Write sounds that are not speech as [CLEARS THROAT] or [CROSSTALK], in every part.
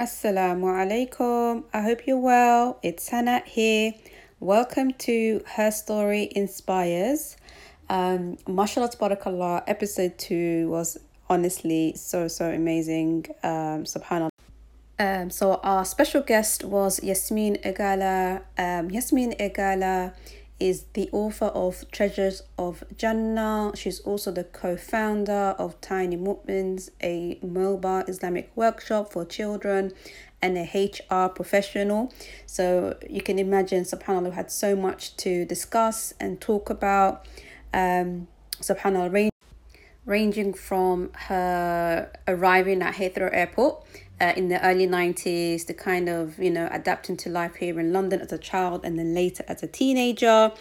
Assalamu alaikum. I hope you're well. It's Hannah here. Welcome to Her Story Inspires. Um, mashallah tabarakallah, episode two was honestly so, so amazing. Um, subhanallah. Um, so our special guest was Yasmin Egala. Um, Yasmin Egala is the author of Treasures of Jannah. She's also the co founder of Tiny Movements, a mobile Islamic workshop for children, and a HR professional. So you can imagine, subhanAllah, had so much to discuss and talk about. Um, subhanAllah, ranging from her arriving at Heathrow Airport uh, in the early 90s, the kind of, you know, adapting to life here in London as a child and then later as a teenager,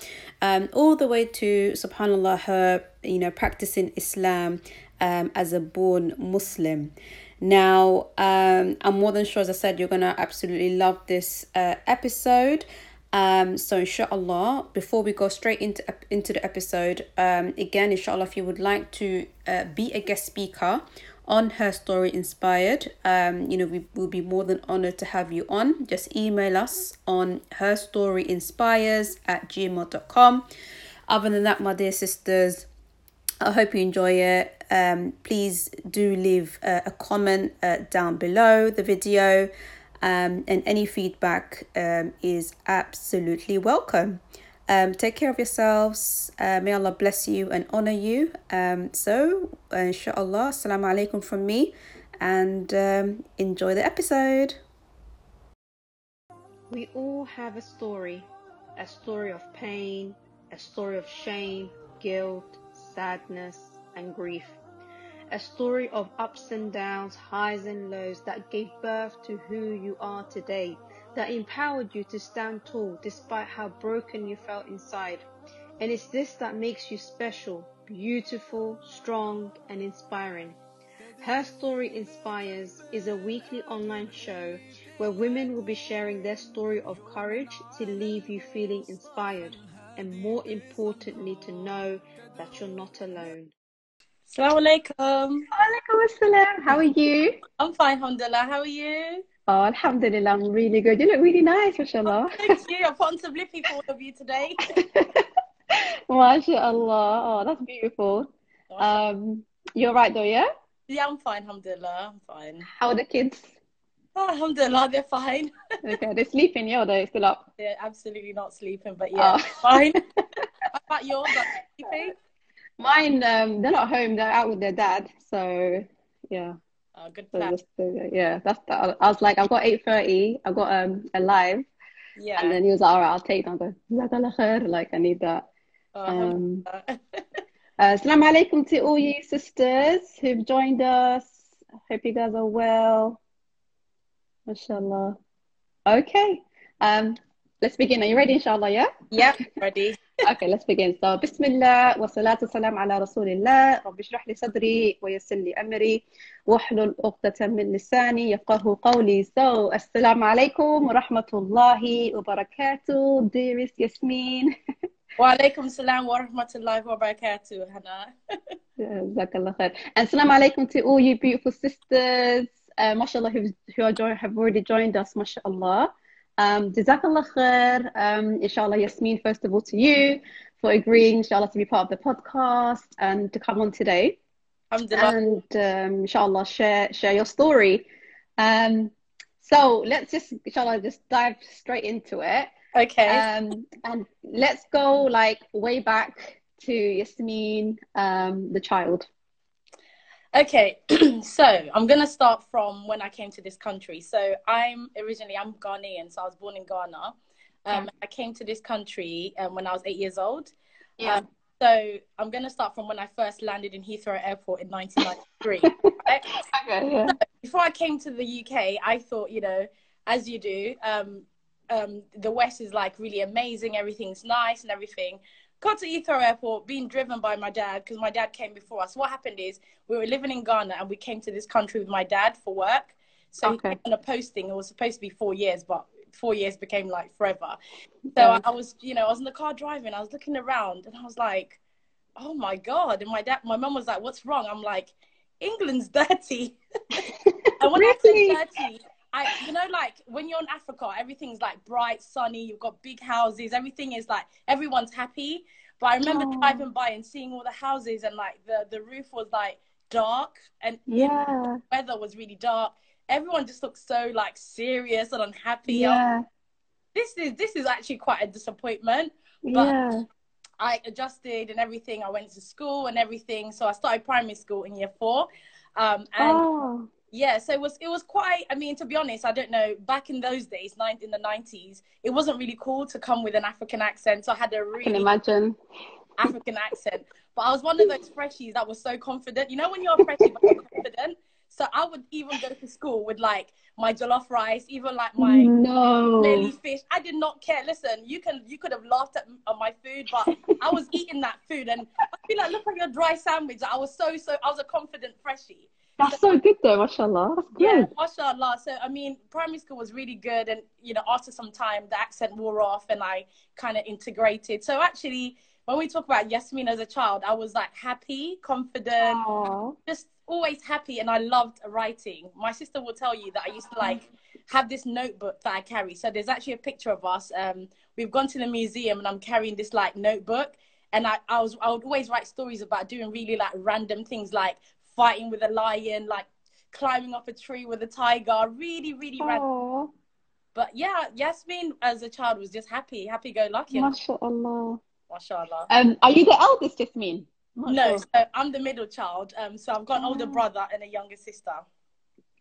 um, all the way to, subhanAllah, her, you know, practicing Islam um, as a born Muslim. Now, um, I'm more than sure, as I said, you're going to absolutely love this uh, episode. Um, so inshallah, before we go straight into into the episode, um, again, inshallah, if you would like to uh, be a guest speaker on her story inspired um you know we will be more than honored to have you on. Just email us on her story inspires at gmail.com other than that my dear sisters i hope you enjoy it. Um please do leave uh, a comment uh, down below the video. Um and any feedback um is absolutely welcome um, take care of yourselves. Uh, may Allah bless you and honor you. Um, so, inshallah, assalamu alaikum from me and um, enjoy the episode. We all have a story a story of pain, a story of shame, guilt, sadness, and grief. A story of ups and downs, highs and lows that gave birth to who you are today that empowered you to stand tall despite how broken you felt inside. And it's this that makes you special, beautiful, strong, and inspiring. Her Story Inspires is a weekly online show where women will be sharing their story of courage to leave you feeling inspired and more importantly to know that you're not alone. Assalamu alaikum. Alaikum assalam. How are you? I'm fine, alhamdulillah. How are you? Oh, alhamdulillah, I'm really good. You look really nice, mashallah. Oh, thank you. I put on some lippy for all of you today. [LAUGHS] mashallah. Oh, that's beautiful. Um, you're right though, yeah? Yeah, I'm fine, alhamdulillah. I'm fine. How are the kids? Oh, alhamdulillah, they're fine. [LAUGHS] okay, they're sleeping, yeah, they're still up? They're absolutely not sleeping, but yeah, oh. fine. [LAUGHS] How about yours? Are sleeping? Mine, um, they're not home. They're out with their dad. So, yeah. Oh, good plan. So yeah, that's that. I was like, I've got eight thirty. I've got um a live. Yeah. And then he was like, all right, I'll take it. I go, like I need that. Oh, um, [LAUGHS] uh, Assalamu alaikum to all you sisters who've joined us. Hope you guys are well. MashaAllah. Okay. Um, let's begin. Are you ready, inshallah? Yeah? Yeah, ready. Okay, let's begin. So, Bismillah wa salatu salam ala Rasulillah. Rabbi shrah li sadri wa yassir li amri wa hlul uqdatan min lisani yafqahu qawli. So, Assalamu alaikum wa rahmatullahi wa barakatuh, dearest Yasmin. Wa alaikum salam wa rahmatullahi wa barakatuh, Hannah. Jazakallah khair. And salam alaikum to all you beautiful sisters, uh, mashallah, who, who are, have already joined us, mashallah. Um, Jazakallah khair, um, inshallah, Yasmin, first of all, to you for agreeing, inshallah, to be part of the podcast and to come on today. And um, inshallah, share, share your story. Um, so let's just, inshallah, just dive straight into it. Okay. Um, and let's go like way back to Yasmin, um, the child. Okay, [CLEARS THROAT] so I'm gonna start from when I came to this country. So I'm originally I'm Ghanaian, so I was born in Ghana. Um, yeah. I came to this country um, when I was eight years old. Yeah. Um, so I'm gonna start from when I first landed in Heathrow Airport in 1993. right? [LAUGHS] okay, yeah. so before I came to the UK, I thought, you know, as you do, um, um, the West is like really amazing. Everything's nice and everything got to Heathrow Airport, being driven by my dad because my dad came before us. What happened is we were living in Ghana and we came to this country with my dad for work. So okay. he came on a posting. It was supposed to be four years, but four years became like forever. So I, I was, you know, I was in the car driving. I was looking around and I was like, "Oh my god!" And my dad, my mom was like, "What's wrong?" I'm like, "England's [LAUGHS] dirty." [LAUGHS] and when really? I say dirty, I, you know, like when you're in Africa, everything's like bright, sunny. You've got big houses. Everything is like everyone's happy. But I remember Oh. driving by and seeing all the houses, and like the the roof was like dark, and Yeah. the weather was really dark. Everyone just looked so like serious and unhappy. Yeah. this is this is actually quite a disappointment. But Yeah. I adjusted and everything. I went to school and everything. So I started primary school in year four. Um, and Oh. Yeah, so it was it was quite. I mean, to be honest, I don't know. Back in those days, nine in the nineties, it wasn't really cool to come with an African accent. So I had a I can really imagine. African accent. But I was one of those freshies that was so confident. You know, when you're a freshie but you're confident. So I would even go to school with like my jollof rice, even like my no. lily fish. I did not care. Listen, you can you could have laughed at, at my food, but I was [LAUGHS] eating that food, and I feel like, look at your dry sandwich. I was so so. I was a confident freshie. That's so good though, mashallah. That's Yeah, good. mashallah. So I mean, primary school was really good, and you know, after some time, the accent wore off, and I kind of integrated. So actually, when we talk about Yasmin as a child, I was like happy, confident, Aw. just always happy and I loved writing. My sister will tell you that I used to like have this notebook that I carry. So there's actually a picture of us. Um, we've gone to the museum and I'm carrying this like notebook and I, I was I would always write stories about doing really like random things like fighting with a lion, like climbing up a tree with a tiger, really, really random. But yeah, Yasmin as a child was just happy, happy go lucky. Mashallah. Mashallah. Um, are you the eldest, Jasmine? Not No, sure. so I'm the middle child. Um, so I've got an older Oh. brother and a younger sister.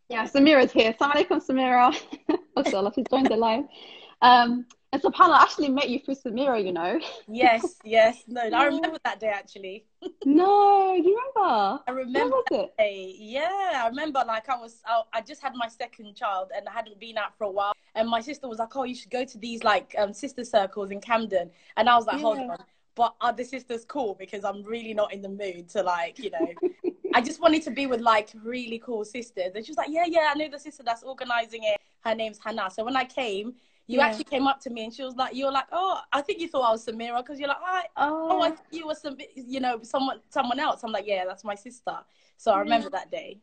Yeah, Samira's here. Assalamu alaikum, Samira. [LAUGHS] Mashallah, she's joined the live. Um, and subhanAllah, I actually met you through Samira, you know. Yes, [LAUGHS] yes. No, I remember that day actually. [LAUGHS] No, you remember? I remember was that it? day. Yeah, I remember like I was, I, I just had my second child and I hadn't been out for a while. And my sister was like, "Oh, you should go to these like um, sister circles in Camden." And I was like, "Hold on." But are the sisters cool? Because I'm really not in the mood to like, you know. [LAUGHS] I just wanted to be with like really cool sisters. And she was like, "Yeah, yeah, I know the sister that's organizing it. Her name's Hannah." So when I came, you Yeah. actually came up to me and she was like, you're like, oh, I think you thought I was Samira because you're like, oh, oh, I Oh, thought you were some, you know, someone, someone else. I'm like, yeah, that's my sister. So I remember that day.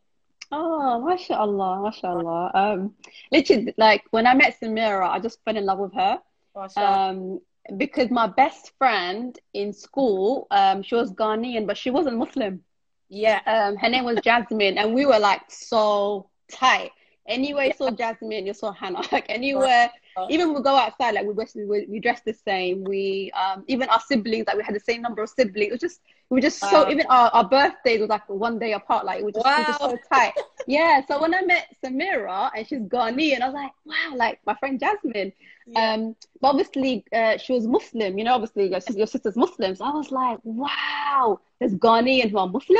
oh, mashallah, mashallah. Um, literally, like when I met Samira, I just fell in love with her. Mashallah. Um, because my best friend in school, um, she was Ghanaian, but she wasn't Muslim. yeah, Um, her name was Jasmine, and we were like so tight. Anywhere you saw Jasmine, you saw Hannah. [LAUGHS] Like anywhere, even we go outside, like we dress, we, we dress the same. We um, even our siblings, like we had the same number of siblings. It was just we were just so even our, our birthdays was like one day apart. Like we just, we were just so tight. [LAUGHS] yeah. So when I met Samira and she's Ghanaian, I was like, wow, like my friend Jasmine. yeah. Um, but obviously, uh, she was Muslim. You know, obviously, your, your sister's Muslim. So I was like, wow, there's Ghanaian who are Muslim.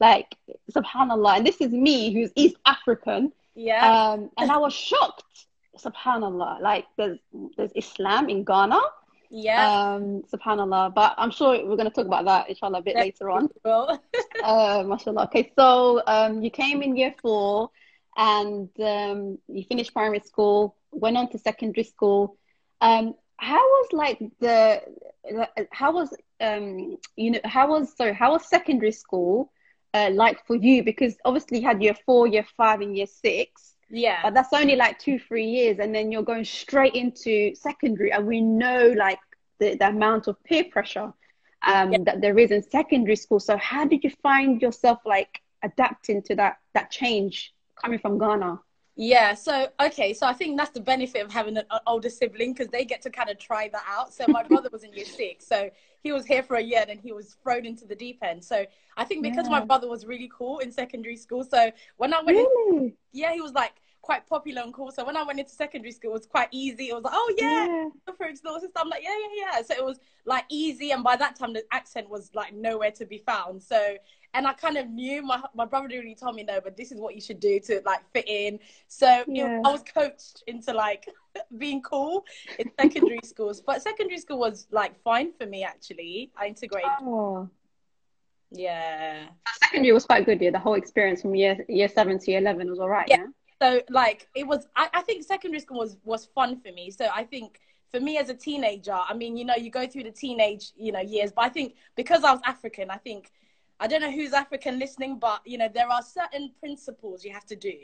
Like, subhanallah. And this is me, who's East African. yeah. Um, and I was shocked. Subhanallah. Like, there's there's Islam in Ghana. yeah. Um, subhanallah. But I'm sure we're going to talk about that, inshallah, a bit Yeah. later on. Well, [LAUGHS] Uh, mashallah. Okay, so um, you came in year four and um, you finished primary school, went on to secondary school. Um, how was like the, the- how was um, you know, how was, sorry, how was secondary school uh, like for you? Because obviously you had year four, year five, and year six, yeah. but that's only like two, three years, and then you're going straight into secondary, and we know like the, the amount of peer pressure um, Yeah. that there is in secondary school. So how did you find yourself like adapting to that that change coming from Ghana? Yeah, so okay, so I think that's the benefit of having an an older sibling because they get to kind of try that out. So my brother was in year six, so he was here for a year, and he was thrown into the deep end. So I think because my brother was really cool in secondary school, so when I went, in, yeah, he was like quite popular and cool. So when I went into secondary school, it was quite easy. It was like, oh yeah, Yeah. for its. I'm like, yeah, yeah, yeah. So it was like easy, and by that time the accent was like nowhere to be found. So and I kind of knew my my brother didn't really tell me no, but this is what you should do to like fit in. So it- Yeah. I was coached into like [LAUGHS] being cool in secondary [LAUGHS] schools, but secondary school was like fine for me actually. I integrated. Oh. Yeah. Secondary was quite good, yeah. The whole experience from year year seven to year eleven was all right, Yeah. yeah. so like it was I, I think secondary school was was fun for me so i think for me as a teenager i mean you know you go through the teenage you know years but i think because i was african i think I don't know who's African listening, but you know there are certain principles you have to do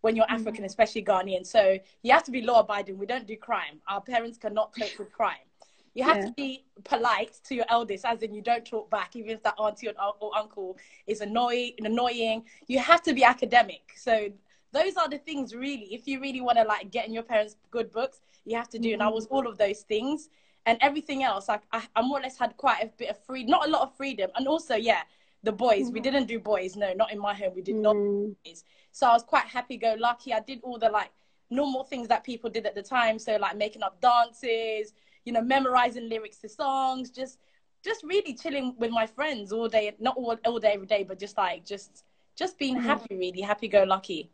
when you're African, Mm-hmm. especially Ghanaian. So you have to be law abiding. We don't do crime. Our parents cannot cope with crime. You have Yeah. to be polite to your eldest, as in you don't talk back, even if that auntie or, or uncle is annoying. Annoying. You have to be academic. So those are the things really. If you really want to like get in your parents' good books, you have to do. And I was all of those things, and everything else. Like I, I more or less had quite a bit of freedom, not a lot of freedom, and also yeah, the boys. We didn't do boys. No, not in my home. We did not Mm. is. So I was quite happy go lucky. I did all the like normal things that people did at the time. So like making up dances, you know, memorizing lyrics to songs, just just really chilling with my friends all day, not all, all day every day, but just like just just being happy really, happy go lucky.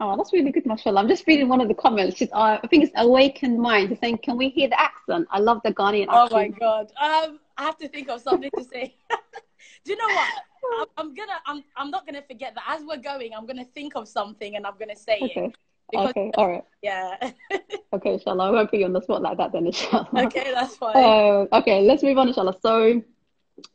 Oh, that's really good, mashallah. I'm just reading one of the comments. She's, uh, I think it's Awakened Mind. She's saying, Can we hear the accent? I love the Ghanaian Oh my god. Um I have to think of something to say. [LAUGHS] Do you know what? [LAUGHS] I'm, I'm gonna I'm I'm not gonna forget that as we're going, I'm gonna think of something and I'm gonna say it. Okay. Because Okay. All right. yeah. [LAUGHS] Okay, inshallah. I won't put you on the spot like that then, inshallah. okay, that's fine. Uh, okay, let's move on, inshallah. So,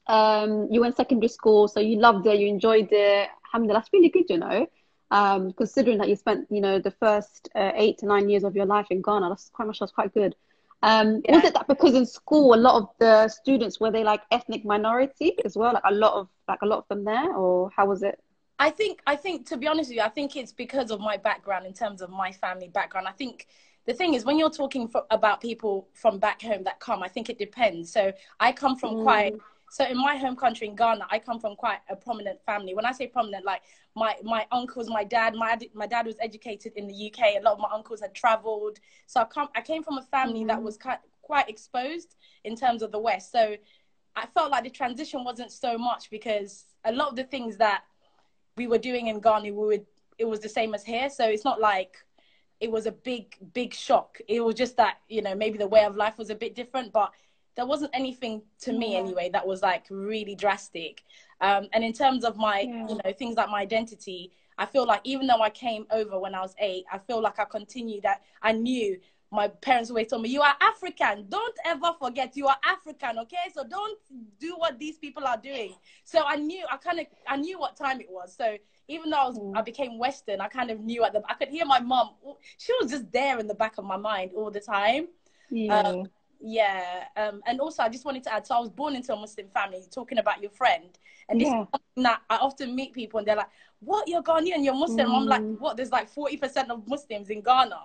um, you went secondary school, so you loved it, you enjoyed it. Alhamdulillah, that's really good, you know. Um, considering that you spent, you know, the first uh, eight to nine years of your life in Ghana, that's quite much, that's quite good. Um, was it that because in school a lot of the students were they like ethnic minority as well, like a lot of like a lot of them there, or how was it? I think I think to be honest with you, I think it's because of my background in terms of my family background. I think the thing is when you're talking for, about people from back home that come, I think it depends. So I come from quite so in my home country in Ghana, I come from quite a prominent family. When I say prominent, like my my uncles, my dad, my my dad was educated in the UK. A lot of my uncles had travelled, so I come I came from a family that mm-hmm. was quite quite exposed in terms of the West. So I felt like the transition wasn't so much because a lot of the things that we were doing in Ghana, we would it was the same as here. So it's not like it was a big big shock. It was just that you know maybe the way of life was a bit different, but there wasn't anything to me Yeah. anyway that was like really drastic. Um, and in terms of my Yeah. you know things like my identity, I feel like even though I came over when I was eight, I feel like I continued that. I knew my parents always told me, "You are African. Don't ever forget you are African. Okay, so don't do what these people are doing." So I knew I kind of I knew what time it was. So even though I, was, I became Western, I kind of knew at the I could hear my mom. She was just there in the back of my mind all the time. Yeah. Um, yeah, um, and also I just wanted to add. So I was born into a Muslim family. Talking about your friend, and this Yeah. is that I often meet people, and they're like, "What? You're Ghanaian? You're Muslim?" I'm like, Mm. "What? There's like forty percent of Muslims in Ghana."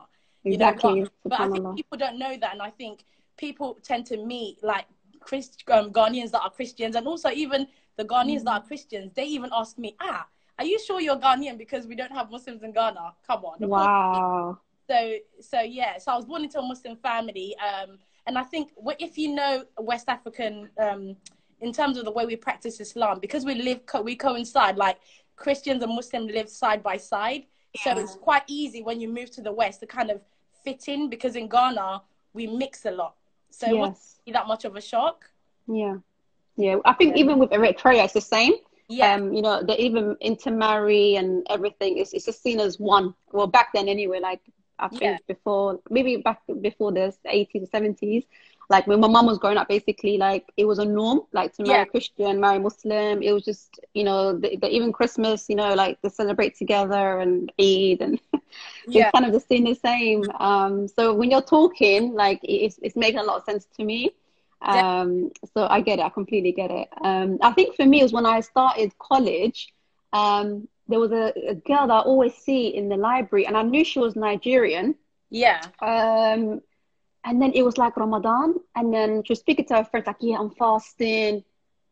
You know, exactly. but, but I think people don't know that, and I think people tend to meet like Christ, um, Ghanaians that are Christians, and also even the Ghanaians that are Christians. They even ask me, "Ah, are you sure you're Ghanaian because we don't have Muslims in Ghana?" Come on, [LAUGHS] Wow. so so yeah so i was born into a muslim family um and i think if you know west african um in terms of the way we practice islam because we live co- we coincide like christians and muslims live side by side so it's quite easy when you move to the west to kind of fit in because in ghana we mix a lot so it wasn't Yes. that much of a shock Yeah. Yeah. I think even with Eritrea, it's the same. yeah Um, you know, they even intermarry and everything. It's it's just seen as one. Well, back then anyway, like I think Yeah. before, maybe back before the 80s or 70s, like when my mom was growing up, basically, like it was a norm, like to marry Yeah. Christian, marry Muslim. It was just, you know, the, the, even Christmas, you know, like they celebrate together and Eid and [LAUGHS] yeah it's kind of just the same. Um, so when you're talking, like it's it's making a lot of sense to me. Um, so I get it. I completely get it. Um, I think for me it was when I started college. Um, there was a, a girl that I always see in the library, and I knew she was Nigerian. yeah Um, and then it was like Ramadan, and then she was speaking to her friends like, "Yeah, I'm fasting,"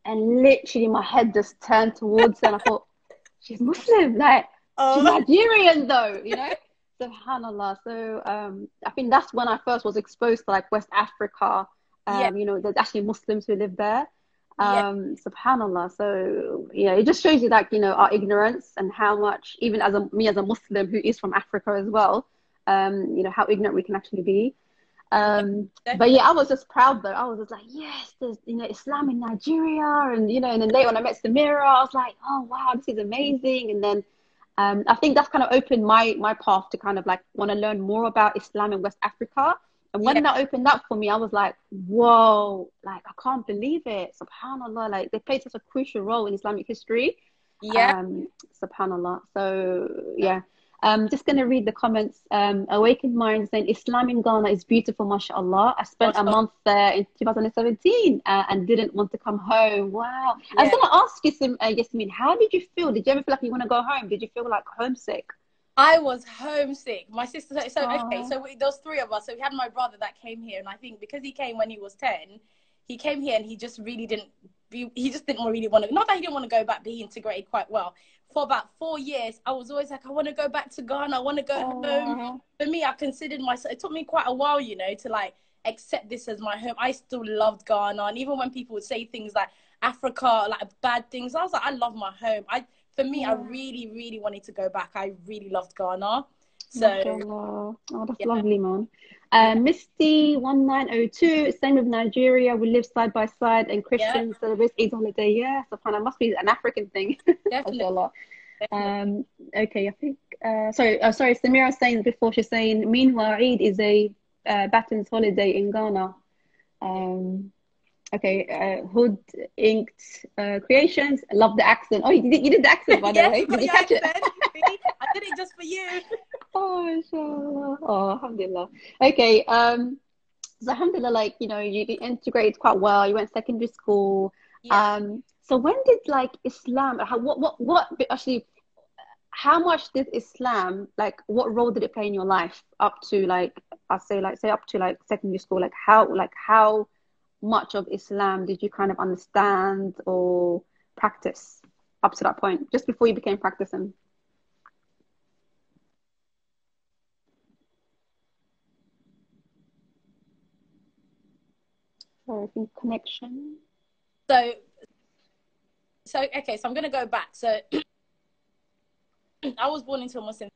and literally my head just turned towards her, and I thought, [LAUGHS] "She's Muslim, like." She's oh Nigerian though, you know? [LAUGHS] Subhanallah. So um, I think that's when I first was exposed to like West Africa. Um, Yeah. you know, there's actually Muslims who live there. Yeah. Um, subhanallah. So yeah, it just shows you like, you know, our ignorance and how much, even as a me as a Muslim who is from Africa as well, um, you know, how ignorant we can actually be. Um, but yeah, I was just proud though. I was just like, yes, there's you know Islam in Nigeria, and you know, and then later when I met Samira, I was like, oh wow, this is amazing. And then um, I think that's kind of opened my my path to kind of like want to learn more about Islam in West Africa. And when Yeah. that opened up for me, I was like, whoa, like I can't believe it. Subhanallah, like they played such a crucial role in Islamic history. Yeah. Um, subhanallah. So yeah. Um, just gonna read the comments. Um, Awakened Mind saying Islam in Ghana is beautiful, mashallah. I spent a month there in 2017 uh, and didn't want to come home. Wow. I was gonna ask you, some, uh, Yasmin, how did you feel? Did you ever feel like you want to go home? Did you feel like homesick? I was homesick. My sister, so, so okay, so we, there was three of us. So we had my brother that came here, and I think because he came when he was ten, he came here and he just really didn't. Be, he just didn't really want to. Not that he didn't want to go back, but he integrated quite well. For about four years, I was always like, I want to go back to Ghana. I want to go home. For me, I considered myself. It took me quite a while, you know, to like accept this as my home. I still loved Ghana, and even when people would say things like Africa, like bad things, I was like, I love my home. I, for me, I really, really wanted to go back. I really loved Ghana. So Mashallah. Oh, that's Yeah. lovely, man. Uh, Misty one nine oh two. Same with Nigeria. We live side by side, and Christians celebrate Eid holiday. Yeah, subhanallah, must be an African thing. [LAUGHS] definitely. Um, okay, I think. Uh, sorry, uh, sorry. Samira was saying before. She's saying, meanwhile, Eid is a uh, Baton's holiday in Ghana. Um, okay, uh, Hood Inked uh, Creations. Love the accent. Oh, you did, you did the accent by the Yes, way. Did you catch accent. See? [LAUGHS] I did it just for you. [LAUGHS] Oh, inshallah. Oh, alhamdulillah. Okay. Um, so alhamdulillah, like, you know, you integrated quite well. You went secondary school. Yeah. Um, so when did like Islam, how, what, what, what, actually, how much did Islam, like, what role did it play in your life up to like, I'll say like, say up to like secondary school? Like, how, like, how much of Islam did you kind of understand or practice up to that point, just before you became practicing? So I think connection. So, so okay. So I'm gonna go back. So [CLEARS THROAT] I was born into a Muslim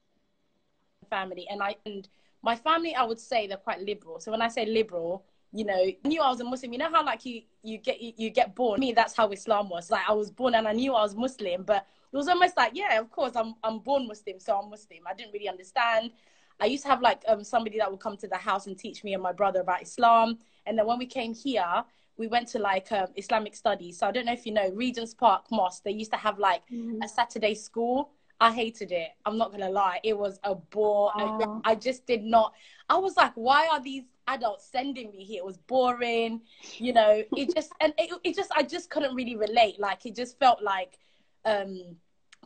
family, and I and my family, I would say they're quite liberal. So when I say liberal, you know, I knew I was a Muslim. You know how like you you get you, you get born. Me, that's how Islam was. Like I was born and I knew I was Muslim, but it was almost like, yeah, of course, I'm I'm born Muslim, so I'm Muslim. I didn't really understand. I used to have like um somebody that would come to the house and teach me and my brother about Islam. And then when we came here, we went to like um, Islamic studies. So I don't know if you know Regent's Park Mosque. They used to have like a Saturday school. I hated it. I'm not gonna lie. It was a bore. I- Oh. I just did not. I was like, why are these adults sending me here? It was boring. You know, it [LAUGHS] just and it, it just I just couldn't really relate. Like it just felt like um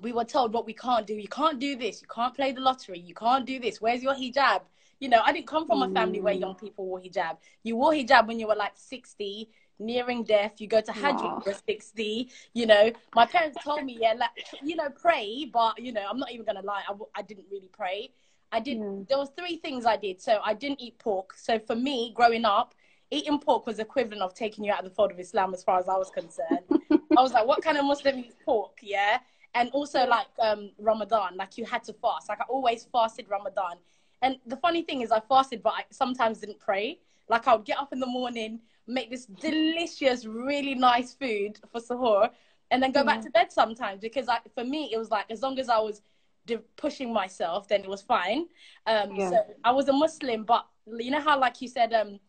we were told what we can't do. You can't do this. You can't play the lottery. You can't do this. Where's your hijab? You know, I didn't come from a family where young people wore hijab. You wore hijab when you were like 60, nearing death. You go to Hajj when you're 60. You know, my parents told me, yeah, like, you know, pray. But, you know, I'm not even going to lie. I, w- I didn't really pray. I did. Yeah. There was three things I did. So I didn't eat pork. So for me, growing up, eating pork was equivalent of taking you out of the fold of Islam, as far as I was concerned. [LAUGHS] I was like, what kind of Muslim eats pork? Yeah. And also like um, Ramadan, like you had to fast. Like I always fasted Ramadan. And the funny thing is, I fasted, but I sometimes didn't pray. Like I would get up in the morning, make this delicious, really nice food for sahur, and then go back to bed sometimes. Because I, for me, it was like as long as I was pushing myself, then it was fine. Um, Yeah. So I was a Muslim, but you know how, like you said, um,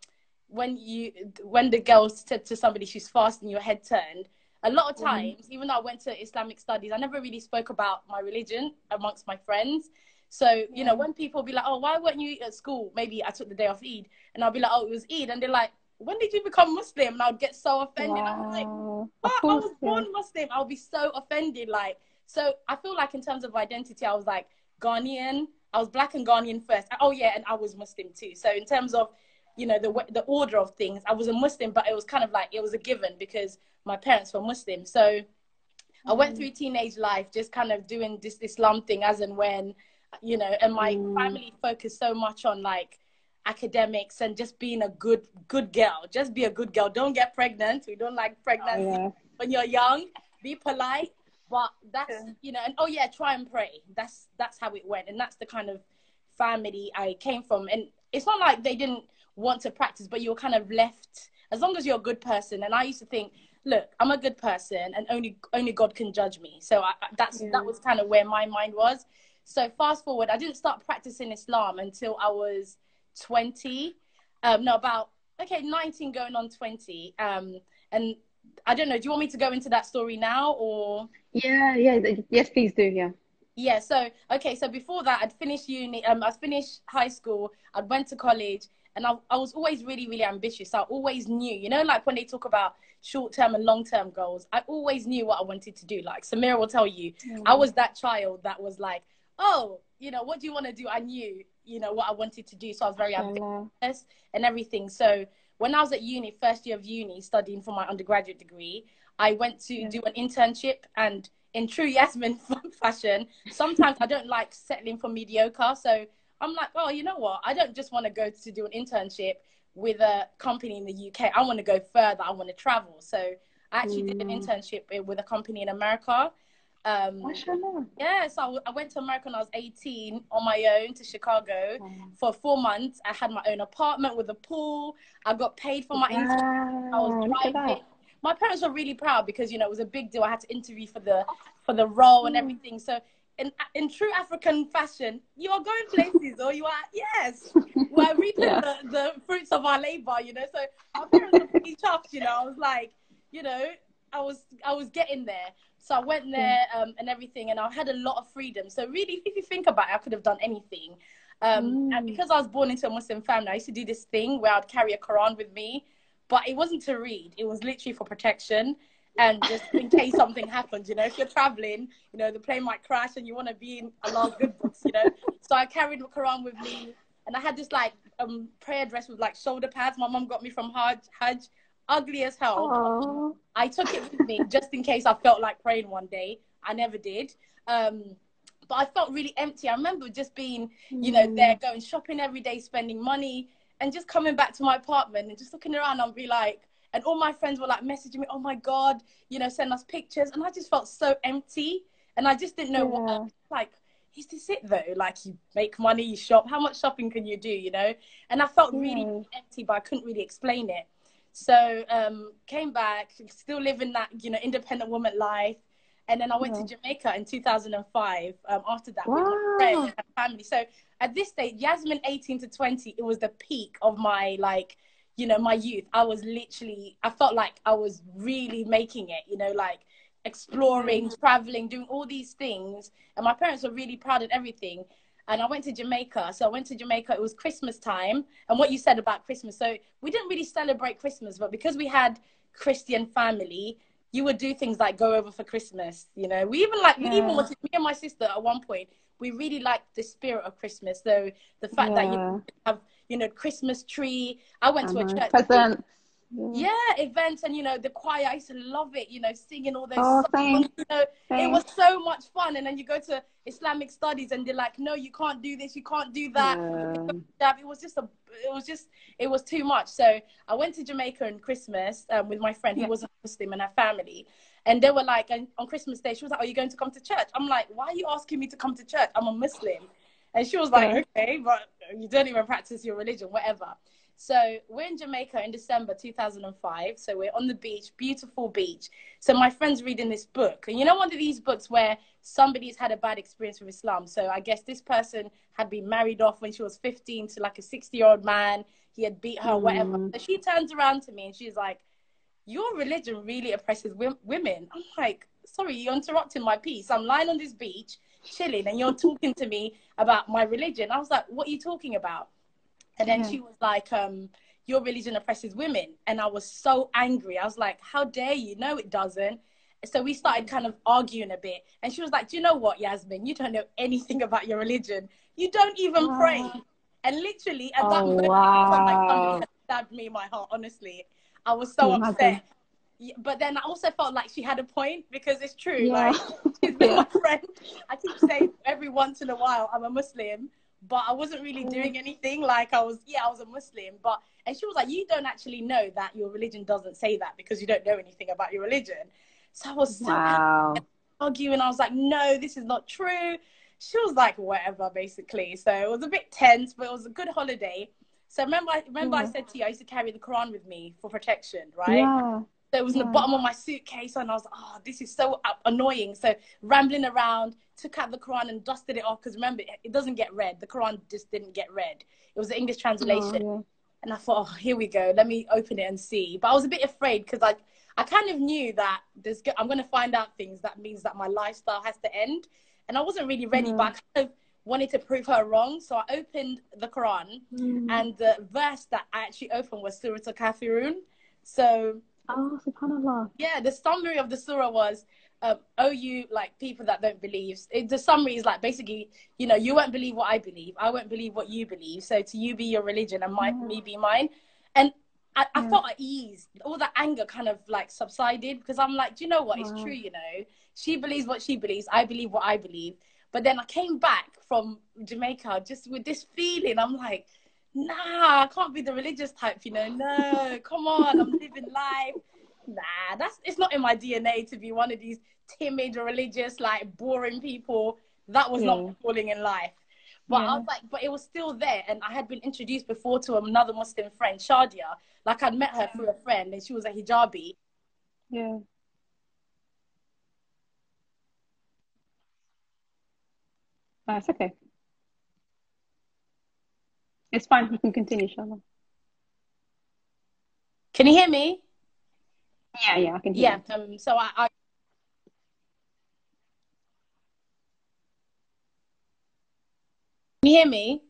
when you when the girl said to somebody she's fasting, your head turned. A lot of Mhm. times, even though I went to Islamic studies, I never really spoke about my religion amongst my friends. So, you know, when people be like, oh, why weren't you at school? Maybe I took the day off Eid. And I'll be like, oh, it was Eid. And they're like, when did you become Muslim? And I would get so offended. I'm like, Wow. Of? I course, was yeah. born Muslim. I'll be so offended. Like, so I feel like in terms of identity, I was like Ghanaian. I was black and Ghanaian first. Oh yeah, and I was Muslim too. So in terms of, you know, the the order of things, I was a Muslim, but it was kind of like it was a given because my parents were Muslim. So I went through teenage life just kind of doing this Islam thing as and when, you know, and my Mm. family focused so much on like academics and just being a good good girl. Just be a good girl. Don't get pregnant. We don't like pregnancy Oh, yeah. when you're young. Be polite. But that's Yeah. you know, and oh yeah, try and pray. That's that's how it went. And that's the kind of family I came from. And it's not like they didn't want to practice, but you're kind of left as long as you're a good person. And I used to think, look, I'm a good person, and only only God can judge me. So I, that's Yeah. that was kind of where my mind was. So fast forward, I didn't start practicing Islam until I was 20. Um, no, about okay, 19 going on 20. Um, and I don't know. Do you want me to go into that story now or? Yeah, yeah, yes, please do. Yeah. Yeah. So okay. So before that, I'd finished uni. Um, I finished high school. I went to college, and I, I was always really, really ambitious. I always knew, you know, like when they talk about short term and long term goals, I always knew what I wanted to do. Like Samira will tell you, I was that child that was like, oh, you know, what do you want to do? I knew, you know, what I wanted to do. So I was very ambitious and everything. So when I was at uni, first year of uni, studying for my undergraduate degree, I went to Yeah. do an internship and in true [LAUGHS] Yasmin fashion, sometimes I don't like settling for mediocre. So I'm like, oh, you know what? I don't just want to go to do an internship with a company in the UK. I want to go further. I want to travel. So I actually did an Mm. internship with a company in America. Um, Mashallah. yeah, so I, w- I went to America when I was 18 on my own to Chicago Wow. for four months. I had my own apartment with a pool. I got paid for my internship. I was driving. My parents were really proud because you know it was a big deal. I had to interview for the for the role and Mm. everything. So in in true African fashion, you are going places, or you are yes, [LAUGHS] we're reaping Yeah. the, the fruits of our labor. You know, so my parents were pretty chuffed. You know, I was like, you know, I was I was getting there. So I went there um, and everything, and I had a lot of freedom. So really, if you think about it, I could have done anything. Um, And Mm. because I was born into a Muslim family, I used to do this thing where I'd carry a Quran with me, but it wasn't to read. It was literally for protection and just in case something [LAUGHS] happens. You know, if you're traveling, you know, the plane might crash and you want to be in a lot of good books. You know, so I carried the Quran with me, and I had this like um prayer dress with like shoulder pads. My mom got me from Hajj. Hajj, ugly as hell. Oh, I took it with me just in case I felt like praying one day. I never did. Um, but I felt really empty. I remember just being, you know, Mm. there going shopping every day, spending money, and just coming back to my apartment and just looking around and be like, and all my friends were like messaging me, oh my God, you know, send us pictures. And I just felt so empty. And I just didn't know what, Yeah. like, is this it though? Like, you make money, you shop. How much shopping can you do, you know? And I felt really Yeah. empty, but I couldn't really explain it. So um, came back, still living that you know independent woman life, and then I went Yeah. to Jamaica in 2005. Um, after that, with my Wow. friend and family. So at this stage, Yasmin 18 to 20, it was the peak of my like, you know, my youth. I was literally, I felt like I was really making it. You know, like exploring, traveling, doing all these things, and my parents were really proud of everything and I went to Jamaica. So I went to Jamaica. It was Christmas time, and what you said about Christmas. So we didn't really celebrate Christmas, but because we had Christian family, you would do things like go over for Christmas. You know, we even like we even Yeah. wanted me and my sister at one point. We really liked the spirit of Christmas. So the fact that you have you know Christmas tree. I went to a Uh-huh. church. Presents. Yeah, events and you know the choir. I used to love it. You know, singing all those Oh, songs. You know, it was so much fun. And then you go to Islamic studies and they're like, no, you can't do this, you can't do that. Yeah. It was just a, it was just, it was too much. So I went to Jamaica on Christmas um, with my friend who Yeah. was a Muslim and her family. And they were like, and on Christmas Day, she was like, are you going to come to church? I'm like, why are you asking me to come to church? I'm a Muslim. And she was like, okay, but you don't even practice your religion, whatever. So we're in Jamaica in December 2005. So we're on the beach, beautiful beach. So my friend's reading this book. And you know, one of these books where somebody's had a bad experience with Islam. So I guess this person had been married off when she was 15 to like a 60 year old man. He had beat her, whatever. Mm. So she turns around to me and she's like, Your religion really oppresses women. I'm like, Sorry, you're interrupting my piece. I'm lying on this beach, chilling, and you're talking to me about my religion. I was like, What are you talking about? And then Yeah. she was like, um, Your religion oppresses women. And I was so angry. I was like, How dare you? No, it doesn't. So we started kind of arguing a bit. And she was like, Do you know what, Yasmin? You don't know anything [LAUGHS] about your religion. You don't even Wow. pray. And literally at that Oh, moment, it felt like wow. stabbed me in my heart, honestly. I was so Imagine. upset. But then I also felt like she had a point because it's true. Yeah. Like [LAUGHS] she's been Yeah. my [LAUGHS] friend. I keep saying every once in a while I'm a Muslim, but I wasn't really mm. doing anything. Like I was, yeah, I was a Muslim, but and she was like, you don't actually know that your religion doesn't say that because you don't know anything about your religion. So I was so Wow. arguing. I was like, no, this is not true. She was like, whatever, basically. So it was a bit tense, but it was a good holiday. So remember, I remember I mm. said to you, I used to carry the Quran with me for protection, right? Yeah. So it was in the bottom of my suitcase, and I was like, oh, this is so annoying. So rambling around, took out the Quran and dusted it off because remember, it, it doesn't get read. The Quran just didn't get read. It was the English translation. Oh, and I thought, oh, here we go. Let me open it and see. But I was a bit afraid because I, I kind of knew that there's, I'm going to find out things that means that my lifestyle has to end. And I wasn't really ready, mm. but I kind of wanted to prove her wrong. So I opened the Quran, mm. and the verse that I actually opened was Surah Al-Kafirun. So, oh, subhanAllah. Yeah, the summary of the surah was, um, oh, you like people that don't believe. It, the summary is like basically, you know, you won't believe what I believe. I won't believe what you believe. So to you be your religion and my, me be mine. And I, I felt at ease. All that anger kind of like subsided because I'm like, do you know what? It's true, you know. She believes what she believes. I believe what I believe. But then I came back from Jamaica just with this feeling. I'm like, nah, I can't be the religious type, you know. No, come on, I'm living life. Nah, that's it's not in my DNA to be one of these timid, religious, like boring people. That was yeah. not hmm. my calling in life. But yeah. I was like, but it was still there. And I had been introduced before to another Muslim friend, Shadia. Like I'd met her through a friend and she was a hijabi. Yeah. That's okay. It's fine. You can continue, Shalom. Can you hear me? Yeah, yeah, I can hear. You. Yeah. Um, so I, I Can you hear me?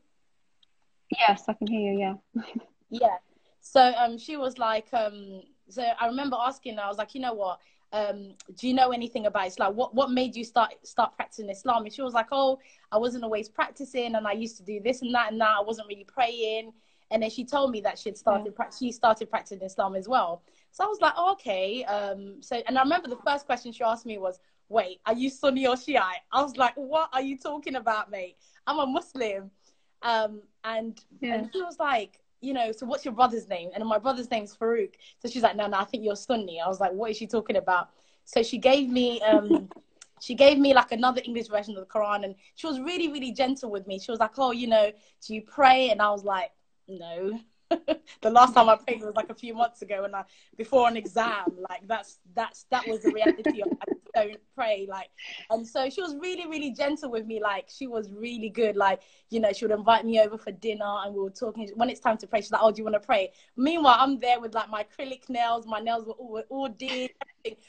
Yes, I can hear you. Yeah. [LAUGHS] yeah. So um, she was like, um, so I remember asking her. I was like, you know what? Um, do you know anything about Islam? What what made you start start practicing Islam? And she was like, oh, I wasn't always practicing, and I used to do this and that and that. I wasn't really praying. And then she told me that she had started yeah. she started practicing Islam as well. So I was like, oh, okay. Um, so and I remember the first question she asked me was, wait, are you Sunni or Shiite? I was like, what are you talking about, mate? I'm a Muslim. Um, and, yeah. and he was like, you know, so what's your brother's name? And my brother's name's Farouk. So she's like, no, no, I think you're Sunni. I was like, what is she talking about? So she gave me, um, [LAUGHS] she gave me like another English version of the Quran, and she was really, really gentle with me. She was like, oh, you know, do you pray? And I was like, no. [LAUGHS] the last time I prayed was like a few months ago, and I before an exam. Like that's that's that was the reality of I don't pray. Like, and so she was really really gentle with me. Like she was really good. Like you know, she would invite me over for dinner, and we were talking. When it's time to pray, she's like, "Oh, do you want to pray?" Meanwhile, I'm there with like my acrylic nails. My nails were all, were all did,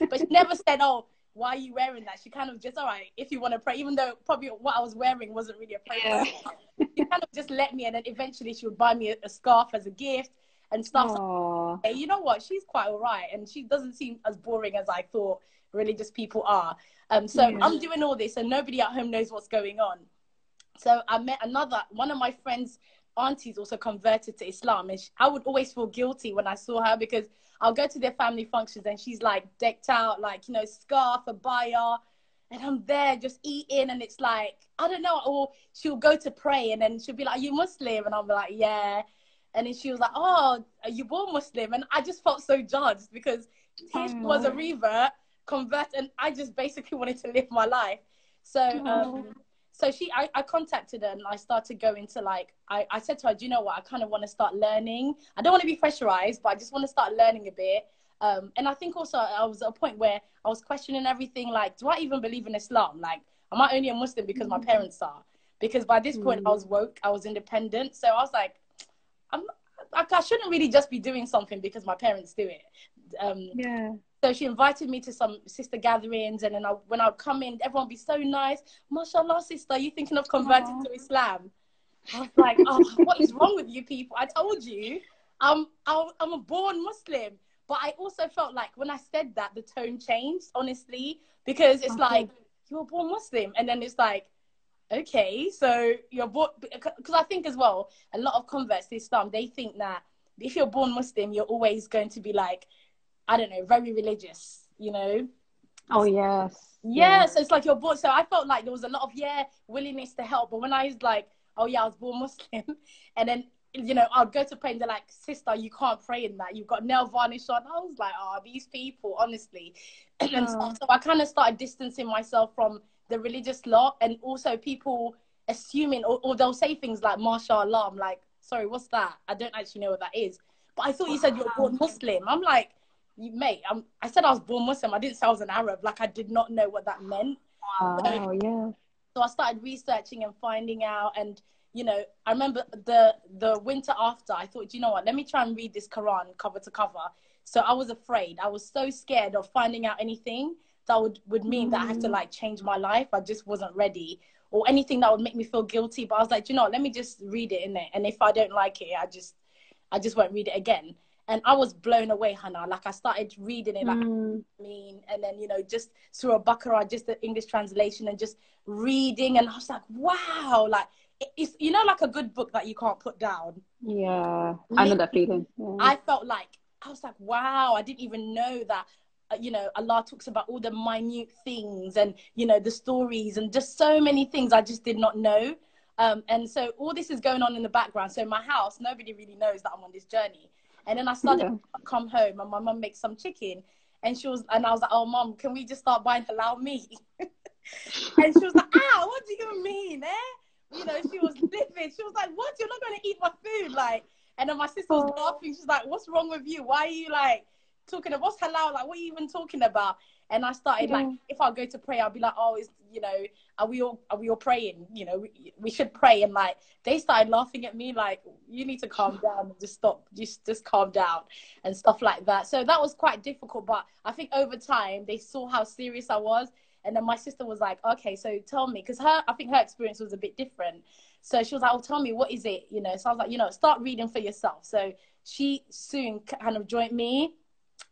but she never said, "Oh." Why are you wearing that? She kind of just, all right, if you want to pray, even though probably what I was wearing wasn't really appropriate. Yeah. she kind of just let me, and then eventually she would buy me a, a scarf as a gift and stuff. Hey, you know what? She's quite all right, and she doesn't seem as boring as I thought religious people are. Um, so yeah. I'm doing all this, and nobody at home knows what's going on. So I met another one of my friends' aunties also converted to Islam, and she, I would always feel guilty when I saw her because I'll go to their family functions and she's like decked out, like, you know, scarf, a abaya. And I'm there just eating, and it's like, I don't know. Or she'll go to pray, and then she'll be like, Are you Muslim? And I'll be like, Yeah. And then she was like, Oh, are you born Muslim? And I just felt so judged because here she was a revert, convert, and I just basically [LAUGHS] wanted to live my life. So, um, so she I, I contacted her and I started going to like I, I said to her, Do you know what? I kind of want to start learning. I don't want to be pressurized, but I just want to start learning a bit. Um, and I think also I was at a point where I was questioning everything like, do I even believe in Islam? Like, am I only a Muslim because my parents are? Because by this point mm. I was woke, I was independent. So I was like, I'm like I shouldn't really just be doing something because my parents do it. Um, yeah. So she invited me to some sister gatherings, and then I, when I would come in, everyone would be so nice. Mashallah, sister, are you thinking of converting Aww. to Islam? I was like, oh, what is wrong with you people? I told you, I'm, I'm a born Muslim. But I also felt like when I said that, the tone changed, honestly, because it's okay. like, you're born Muslim. And then it's like, okay, so you're born, because I think as well, a lot of converts to Islam, they think that if you're born Muslim, you're always going to be like, I don't know, very religious, you know? Oh, yes. Yeah, yeah. so it's like you're born. So I felt like there was a lot of, yeah, willingness to help. But when I was like, oh, yeah, I was born Muslim, [LAUGHS] and then, you know, I'd go to pray and they're like, sister, you can't pray in that. You've got nail varnish on. I was like, oh, these people, honestly. [CLEARS THROAT] and so, so I kind of started distancing myself from the religious lot and also people assuming, or, or they'll say things like, mashallah. I'm like, sorry, what's that? I don't actually know what that is. But I thought you said you're born Muslim. I'm like, mate, I'm, I said I was born Muslim. I didn't say I was an Arab. Like I did not know what that meant. Wow, so, yeah. So I started researching and finding out, and you know, I remember the the winter after. I thought, you know what? Let me try and read this Quran cover to cover. So I was afraid. I was so scared of finding out anything that would would mean mm. that I have to mm. like change my life. I just wasn't ready, or anything that would make me feel guilty. But I was like, you know, let me just read it in it, and if I don't like it, I just I just won't read it again. And I was blown away, Hannah. Like I started reading it, like mm. I mean, and then you know, just through a Baqarah, just the English translation, and just reading, and I was like, wow, like it's you know like a good book that you can't put down. Yeah, I know that feeling. Yeah. I felt like I was like, wow, I didn't even know that. Uh, you know, Allah talks about all the minute things and you know the stories and just so many things I just did not know. Um, and so all this is going on in the background. So my house, nobody really knows that I'm on this journey. And then I started yeah. to come home and my mum makes some chicken. And she was, and I was like, oh, mum, can we just start buying halal meat? [LAUGHS] and she was like, ah, what do you mean, eh? You know, she was livid. She was like, what? You're not going to eat my food? Like, and then my sister was oh. laughing. She's like, what's wrong with you? Why are you like talking about what's halal? Like, what are you even talking about? And I started yeah. like, if I go to pray, I'll be like, oh, is you know, are we all are we all praying? You know, we, we should pray. And like, they started laughing at me, like, you need to calm down and just stop, just just calm down and stuff like that. So that was quite difficult. But I think over time they saw how serious I was. And then my sister was like, okay, so tell me, because her, I think her experience was a bit different. So she was like, oh, tell me, what is it? You know, so I was like, you know, start reading for yourself. So she soon kind of joined me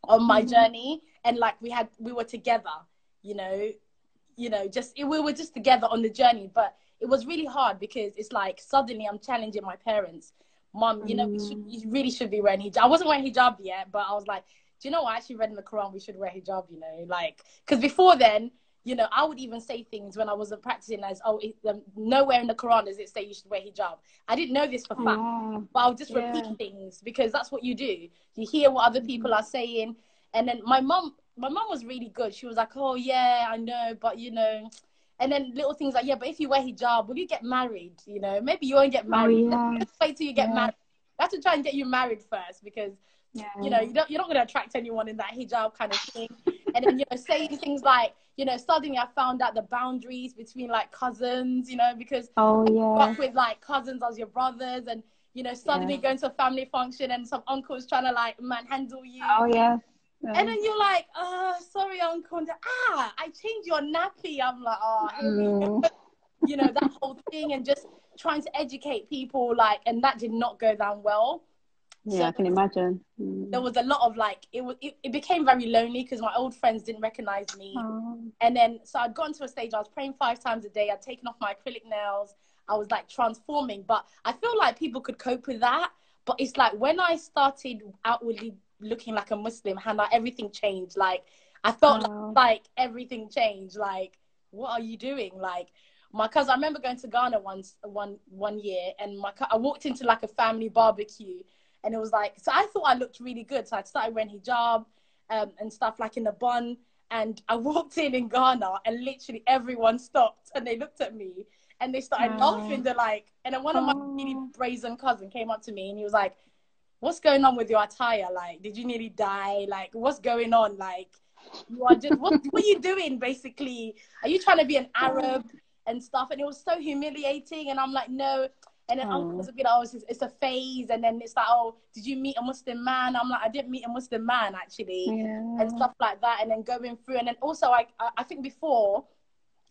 on my mm-hmm. journey and like we had we were together you know you know just we were just together on the journey but it was really hard because it's like suddenly i'm challenging my parents. Mom you know mm. should, you really should be wearing hijab. I wasn't wearing hijab yet but i was like do you know what? I actually read in the quran we should wear hijab you know like because before then you know i would even say things when i wasn't practicing as oh it, um, nowhere in the quran does it say you should wear hijab i didn't know this for fact oh, but I'll just yeah. repeat things because that's what you do. You hear what other people are saying and then my mom my mom was really good. She was like, "Oh yeah, I know, but you know." And then little things like, "Yeah, but if you wear hijab, will you get married? You know, maybe you won't get oh, married. Oh, yeah. [LAUGHS] wait till you get yeah. married. That's to try and get you married first because yeah. you know you don't, you're not going to attract anyone in that hijab kind of thing. and then you know saying things like, you know, suddenly I found out the boundaries between like cousins. You know, because oh yeah, with like cousins as your brothers and you know, suddenly yeah. going to a family function and some uncle's trying to like manhandle you. Oh yeah. And then you're like, oh, sorry, Uncle. Ah, I changed your nappy. I'm like, oh, mm. [LAUGHS] you know, that whole thing and just trying to educate people, like, and that did not go down well. Yeah, so I can imagine. Mm. There was a lot of like, it was, it, it became very lonely because my old friends didn't recognize me. Oh. And then, so I'd gotten to a stage, I was praying five times a day. I'd taken off my acrylic nails. I was like transforming, but I feel like people could cope with that. But it's like when I started outwardly looking like a Muslim, Hannah, everything changed. Like I felt like, like, everything changed. Like, what are you doing? Like my cousin, I remember going to Ghana once, one one year, and my I walked into like a family barbecue, and it was like, so I thought I looked really good. So I started wearing hijab um, and stuff like in a bun, and I [LAUGHS] walked in in Ghana, and literally everyone stopped and they looked at me and they started laughing. They're like, and then one of my really brazen cousin came up to me and he was like, what's going on with your attire? Like, did you nearly die? Like, what's going on? Like, you are just what what are you doing basically? Are you trying to be an Arab and stuff? And it was so humiliating. And I'm like, no. And then oh. was a bit, oh, it's, it's, a phase. And then it's like, oh, did you meet a Muslim man? I'm like, I didn't meet a Muslim man actually, yeah. and stuff like that. And then going through, and then also, I I think before,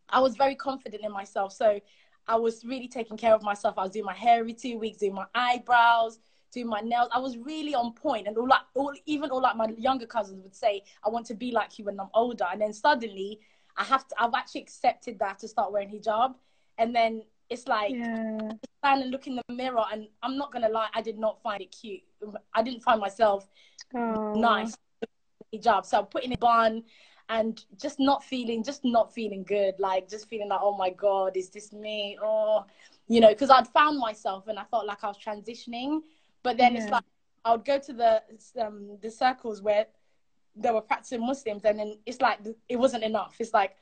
I was very confident in myself, so I was really taking care of myself. I was doing my hair every two weeks, doing my eyebrows doing my nails. I was really on point, and all like all even all like my younger cousins would say, "I want to be like you when I'm older." And then suddenly, I have to. I've actually accepted that to start wearing hijab, and then it's like yeah. stand and look in the mirror, and I'm not gonna lie, I did not find it cute. I didn't find myself Aww. nice hijab, so I'm putting a bun and just not feeling just not feeling good like just feeling like oh my god is this me oh you know because i'd found myself and i felt like i was transitioning but then yeah. it's like I would go to the um, the circles where there were practicing Muslims, and then it's like it wasn't enough. It's like,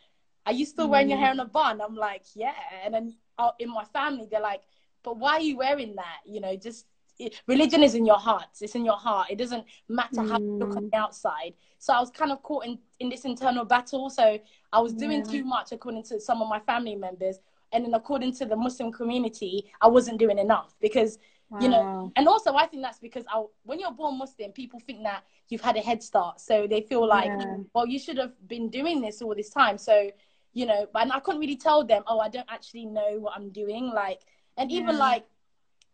are you still wearing mm. your hair in a bun? I'm like, yeah. And then uh, in my family, they're like, but why are you wearing that? You know, just it, religion is in your heart. It's in your heart. It doesn't matter how you look on mm. the outside. So I was kind of caught in, in this internal battle. So I was doing yeah. too much according to some of my family members and then according to the Muslim community, I wasn't doing enough because wow. you know. And also, I think that's because I, when you're born Muslim, people think that you've had a head start, so they feel like, yeah. well, you should have been doing this all this time. So you know, and I couldn't really tell them, oh, I don't actually know what I'm doing, like, and even yeah. like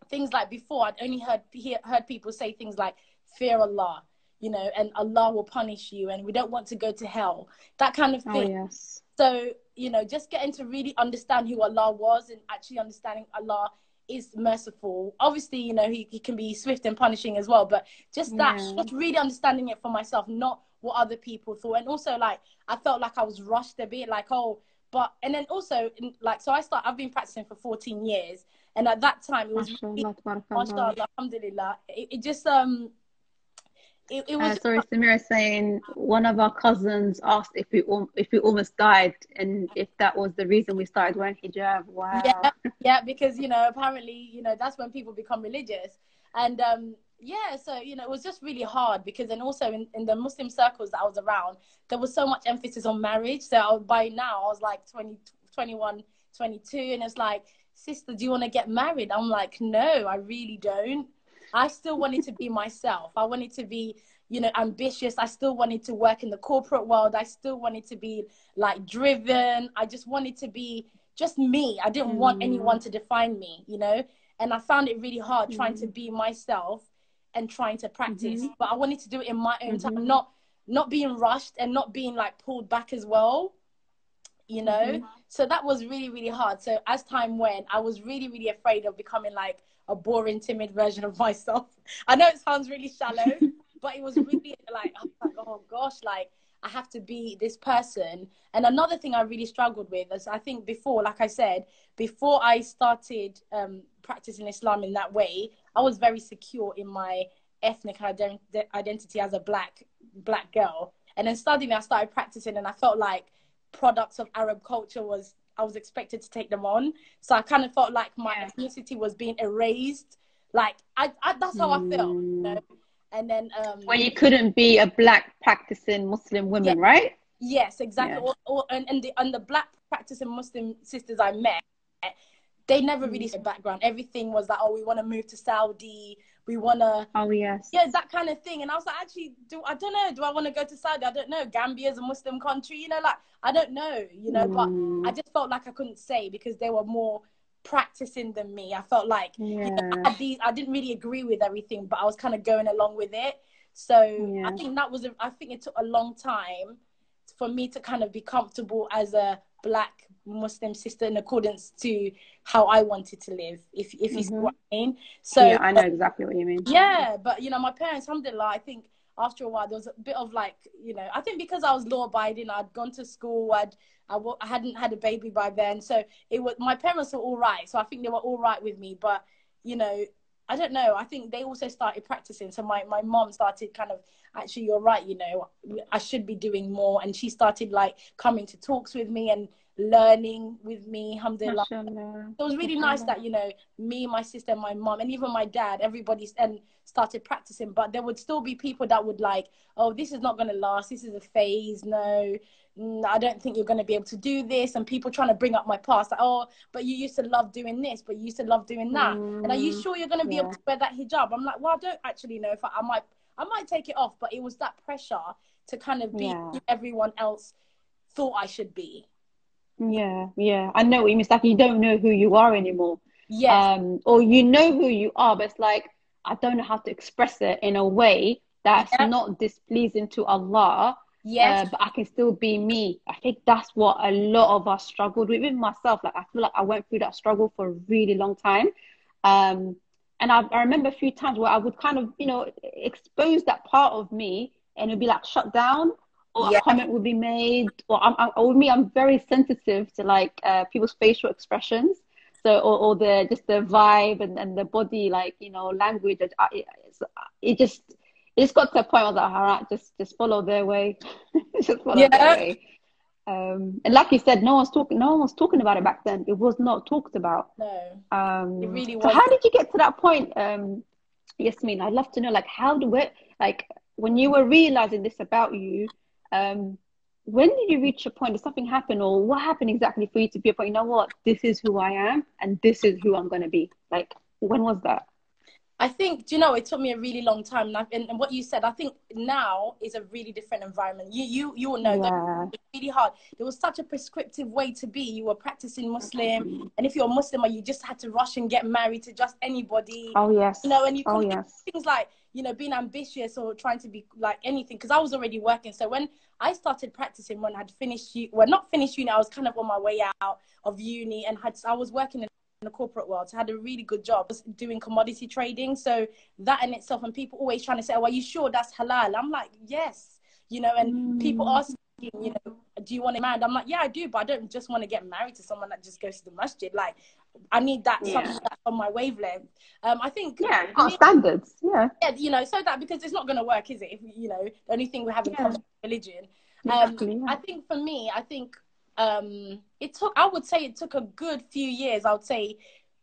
things like before, I'd only heard hear, heard people say things like fear Allah you know, and Allah will punish you and we don't want to go to hell. That kind of oh, thing. Oh, yes. So, you know, just getting to really understand who Allah was and actually understanding Allah is merciful. Obviously, you know, he, he can be swift and punishing as well, but just that, yeah. just really understanding it for myself, not what other people thought. And also, like, I felt like I was rushed a bit, like, oh, but, and then also, like, so I start, I've been practicing for 14 years. And at that time, it was, really, alhamdulillah, it, it just, um, it, it uh, was. Uh, sorry, Samira saying one of our cousins asked if we if we almost died and if that was the reason we started wearing hijab. Wow. Yeah, yeah, because you know apparently you know that's when people become religious, and um, yeah, so you know it was just really hard because and also in, in the Muslim circles that I was around, there was so much emphasis on marriage. So I, by now I was like 20, 21, 22, and it's like, sister, do you want to get married? I'm like, no, I really don't. I still wanted to be myself. I wanted to be, you know, ambitious. I still wanted to work in the corporate world. I still wanted to be like driven. I just wanted to be just me. I didn't mm. want anyone to define me, you know? And I found it really hard mm. trying to mm. be myself and trying to practice. Mm-hmm. But I wanted to do it in my own mm-hmm. time, not not being rushed and not being like pulled back as well you know mm-hmm. so that was really really hard so as time went i was really really afraid of becoming like a boring, timid version of [LAUGHS] myself. I know it sounds really shallow, [LAUGHS] but it was really like, oh gosh, like I have to be this person. And another thing I really struggled with is I think before, like I said, before I started um, practicing Islam in that way, I was very secure in my ethnic ident- identity as a black black girl. And then studying, I started practicing, and I felt like products of Arab culture was I was expected to take them on. So I kind of felt like my yeah. ethnicity was being erased. Like I, I that's how mm. I felt. You know? And then um Well you couldn't be a black practicing Muslim woman, yeah. right? Yes, exactly. Yeah. Or, or, and, and the and the black practicing Muslim sisters I met, they never really said background. Everything was like, oh, we want to move to Saudi, we want to oh yes. Yeah that kind of thing. And i was like actually do i don't know. Do i want to go to saudi? I don't know. Gambia is a muslim country you know like i don't know you know mm. but i just felt like i couldn't say because they were more practicing than me. I felt like yeah. you know, I, these, I didn't really agree with everything but i was kind of going along with it. So yeah. i think that was a, i think it took a long time for me to kind of be comfortable as a black Muslim sister in accordance to how I wanted to live, if if you mm-hmm. see what I mean. So yeah, I know exactly what you mean. Yeah, but you know, my parents, alhamdulillah, I think after a while there was a bit of like, you know, I think because I was law abiding, I'd gone to school, I'd I w- I hadn't had a baby by then, so it was my parents were all right. So I think they were all right with me, but you know, I don't know. I think they also started practicing. So my my mom started kind of actually, you're right. You know, I should be doing more, and she started like coming to talks with me and learning with me, alhamdulillah. So it was really nice that, you know, me, my sister, my mom, and even my dad, everybody and started practicing. But there would still be people that would like, oh, this is not going to last. This is a phase. No, I don't think you're going to be able to do this. And people trying to bring up my past, like, oh, but you used to love doing this, but you used to love doing that. Mm, and are you mm, sure you're going to be yeah. able to wear that hijab? I'm like, well, I don't actually know if I, I might, I might take it off. But it was that pressure to kind of be yeah. everyone else thought I should be. Yeah, yeah. I know what you mean. It's like you don't know who you are anymore. Yeah. Um, or you know who you are, but it's like I don't know how to express it in a way that's yeah. not displeasing to Allah. Yes. Uh, but I can still be me. I think that's what a lot of us struggled with. Even myself, like I feel like I went through that struggle for a really long time. Um, and I, I remember a few times where I would kind of, you know, expose that part of me and it'd be like shut down or yeah. a comment would be made or I'm, I'm, or me i'm very sensitive to like uh, people's facial expressions so or, or the just the vibe and, and the body like you know language it, it just it just got to a point where I was like, all right, just just follow their way, [LAUGHS] just follow yeah. their way. Um, and like you said, no one's talking. No one was talking about it back then. It was not talked about. No, um, it really was. So how did you get to that point, um, Yasmin? I'd love to know, like, how do it, like, when you were realizing this about you, um, when did you reach a point? Did something happen, or what happened exactly for you to be a point? You know what? This is who I am, and this is who I'm going to be. Like, when was that? I think, do you know, it took me a really long time. And, and, and, what you said, I think now is a really different environment. You you you will know yeah. that it's really hard. There was such a prescriptive way to be. You were practicing Muslim, and if you're a Muslim, you just had to rush and get married to just anybody. Oh yes. You know, and you oh, yes. things like you know being ambitious or trying to be like anything. Because I was already working, so when I started practicing, when I'd finished, well, not finished uni, I was kind of on my way out of uni, and had I was working in the corporate world. So I had a really good job doing commodity trading. So that in itself, and people always trying to say, "Oh, are you sure that's halal?" I'm like, "Yes," you know. And mm. people asking, you know, "Do you want to marry?" I'm like, "Yeah, I do, but I don't just want to get married to someone that just goes to the masjid. Like, I need that yeah. something that's on my wavelength." Um, I think yeah, got standards. Yeah, yeah, you know, so that because it's not going to work, is it? If you know, the only thing we have in yeah. common religion. Um, exactly, yeah. I think for me, I think um, it took, I would say it took a good few years. I would say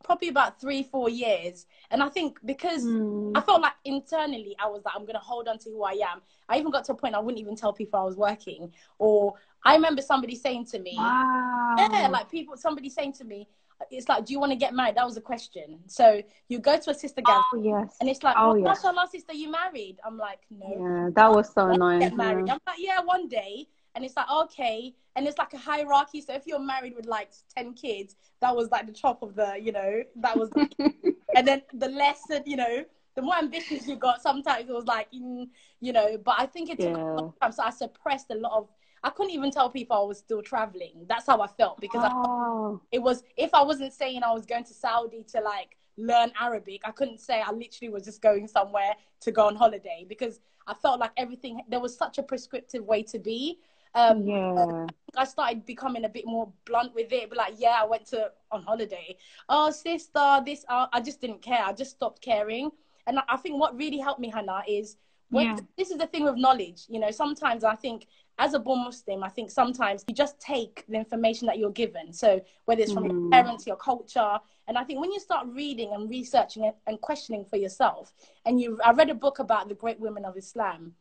probably about three, four years. And I think because mm. I felt like internally I was like, I'm going to hold on to who I am. I even got to a point I wouldn't even tell people I was working. Or I remember somebody saying to me, wow. yeah, like people, somebody saying to me, it's like, do you want to get married? That was a question. So you go to a sister gathering, oh, yes. and it's like, oh, well, yes. last sister, you married? I'm like, no. Yeah, that was so annoying. Get married. Yeah. I'm like, yeah, one day and it's like okay and it's like a hierarchy so if you're married with like 10 kids that was like the top of the you know that was like, [LAUGHS] and then the less you know the more ambitious you got sometimes it was like mm, you know but i think it took yeah. a long time so i suppressed a lot of i couldn't even tell people i was still traveling that's how i felt because oh. I, it was if i wasn't saying i was going to saudi to like learn arabic i couldn't say i literally was just going somewhere to go on holiday because i felt like everything there was such a prescriptive way to be um, yeah. I started becoming a bit more blunt with it. But like, yeah, I went to on holiday. Oh, sister, this. Uh, I just didn't care. I just stopped caring. And I think what really helped me, Hannah, is when yeah. this is the thing with knowledge. You know, sometimes I think as a born Muslim, I think sometimes you just take the information that you're given. So whether it's from mm. your parents, your culture, and I think when you start reading and researching and questioning for yourself, and you, I read a book about the great women of Islam,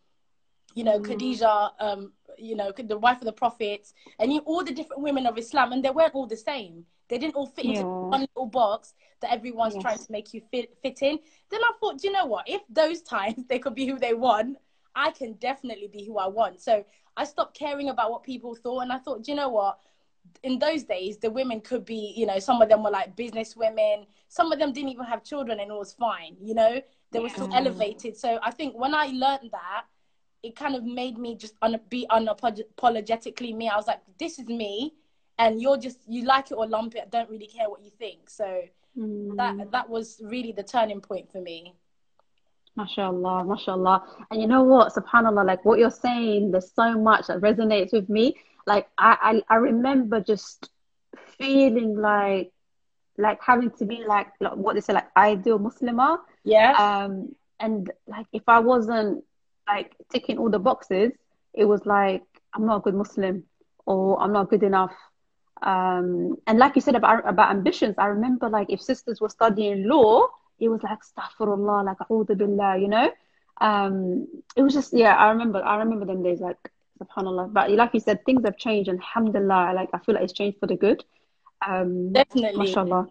you know, mm. Khadija, um, you know, the wife of the Prophet, and you, all the different women of Islam, and they weren't all the same. They didn't all fit yeah. into one little box that everyone's yes. trying to make you fit fit in. Then I thought, you know what? If those [LAUGHS] times they could be who they want, I can definitely be who I want. So I stopped caring about what people thought, and I thought, you know what? In those days, the women could be, you know, some of them were like business women. Some of them didn't even have children, and it was fine. You know, they were still elevated. So I think when I learned that it kind of made me just un- be unapologetically me. I was like, this is me, and you're just you like it or lump it. I don't really care what you think. So mm. that that was really the turning point for me. MashaAllah, MashaAllah. And you know what, subhanAllah, like what you're saying, there's so much that resonates with me. Like I, I, I remember just feeling like like having to be like, like what they say, like ideal Muslimah. Yeah. Um and like if I wasn't like ticking all the boxes, it was like I'm not a good Muslim or I'm not good enough. Um, and like you said about about ambitions, I remember like if sisters were studying law, it was like astaghfirullah, like a'udhu billah, you know. Um, it was just yeah, I remember I remember them days like subhanallah. But like you said, things have changed and alhamdulillah, like I feel like it's changed for the good. Um, Definitely. Mashallah.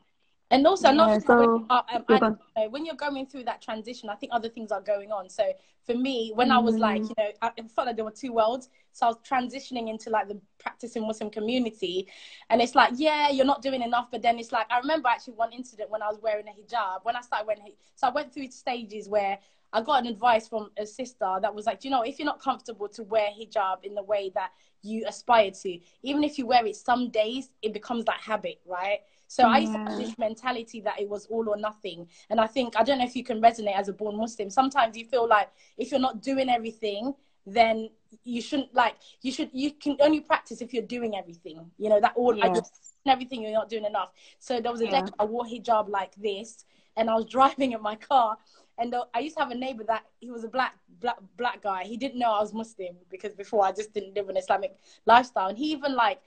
And also, yeah, not so, when, uh, um, I, you know, when you're going through that transition, I think other things are going on. So for me, when mm. I was like, mm. you know, I felt like there were two worlds. So I was transitioning into like the practicing Muslim community, and it's like, yeah, you're not doing enough. But then it's like, I remember actually one incident when I was wearing a hijab. When I started wearing, so I went through stages where I got an advice from a sister that was like, you know, if you're not comfortable to wear hijab in the way that you aspire to, even if you wear it some days, it becomes that habit, right? So yeah. I used to have this mentality that it was all or nothing. And I think, I don't know if you can resonate as a born Muslim. Sometimes you feel like if you're not doing everything, then you shouldn't like you should you can only practice if you're doing everything you know that all yes. I just everything you're not doing enough so there was a yeah. day I wore hijab like this and I was [LAUGHS] driving in my car and uh, I used to have a neighbor that he was a black black black guy he didn't know I was Muslim because before I just didn't live an Islamic lifestyle and he even like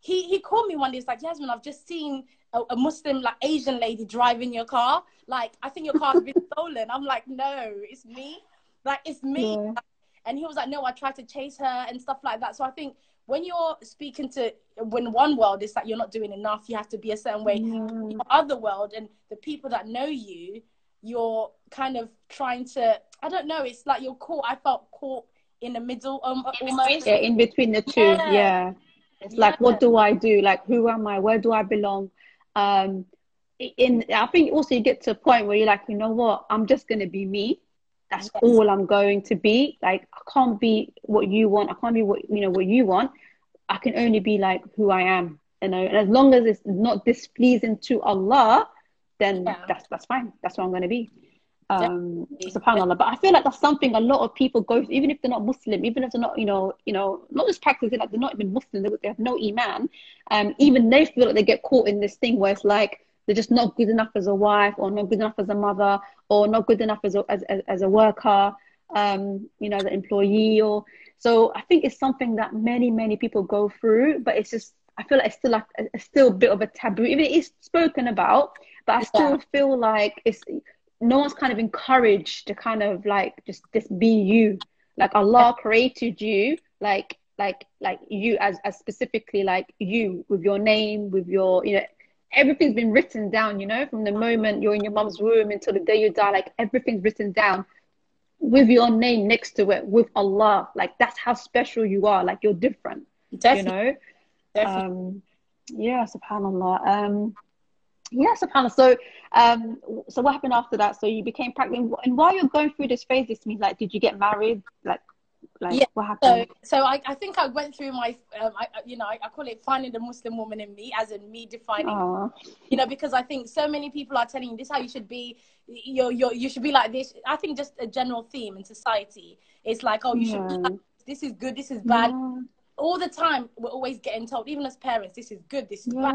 he he called me one day. He's like, Yasmin, I've just seen a, a, Muslim like Asian lady driving your car. Like, I think your car's been [LAUGHS] stolen. I'm like, no, it's me. Like, it's me. Yeah. And he was like, no, I tried to chase her and stuff like that. So I think when you're speaking to when one world is that you're not doing enough, you have to be a certain way. Mm. Your other world and the people that know you, you're kind of trying to. I don't know. It's like you're caught. I felt caught in the middle, um, almost. Yeah, in between the two. Yeah. Yeah. It's like, what do I do? Like, who am I? Where do I belong? Um, in I think also you get to a point where you're like, you know what? I'm just gonna be me. That's Yes. all I'm going to be. Like, I can't be what you want. I can't be what you know what you want. I can only be like who I am. You know, and as long as it's not displeasing to Allah, then Yeah. that's that's fine. That's what I'm gonna be. Um, subhanallah. But I feel like that's something a lot of people go through, even if they're not Muslim, even if they're not, you know, you know, not just practicing, like they're not even Muslim, they, they have no iman. Um, even they feel like they get caught in this thing where it's like they're just not good enough as a wife, or not good enough as a mother, or not good enough as a as, as, as a worker, um, you know, as an employee, or so. I think it's something that many many people go through, but it's just I feel like it's still like it's still a bit of a taboo, even it is spoken about, but I still Yeah. feel like it's no one's kind of encouraged to kind of like just just be you. Like allah created you like like like you as as specifically like you with your name with your you know everything's been written down you know from the moment you're in your mom's womb until the day you die like everything's written down with your name next to it with allah. Like that's how special you are. Like you're different Definitely. you know? Definitely. um yeah subhanallah. Um yeah subhanallah. So um so what happened after that? So you became pregnant. And while you're going through this phase this means like did you get married? Like like Yeah, what happened? so so I, I think I went through my, um, I, you know, I, I call it finding the Muslim woman in me, as in me defining, oh you know, because I think so many people are telling you this is how you should be, you you you should be like this. I think just a general theme in society is like, oh, you should be like this. is good, this is bad. yeah. All the time, we're always getting told, even as parents, this is good, this is bad.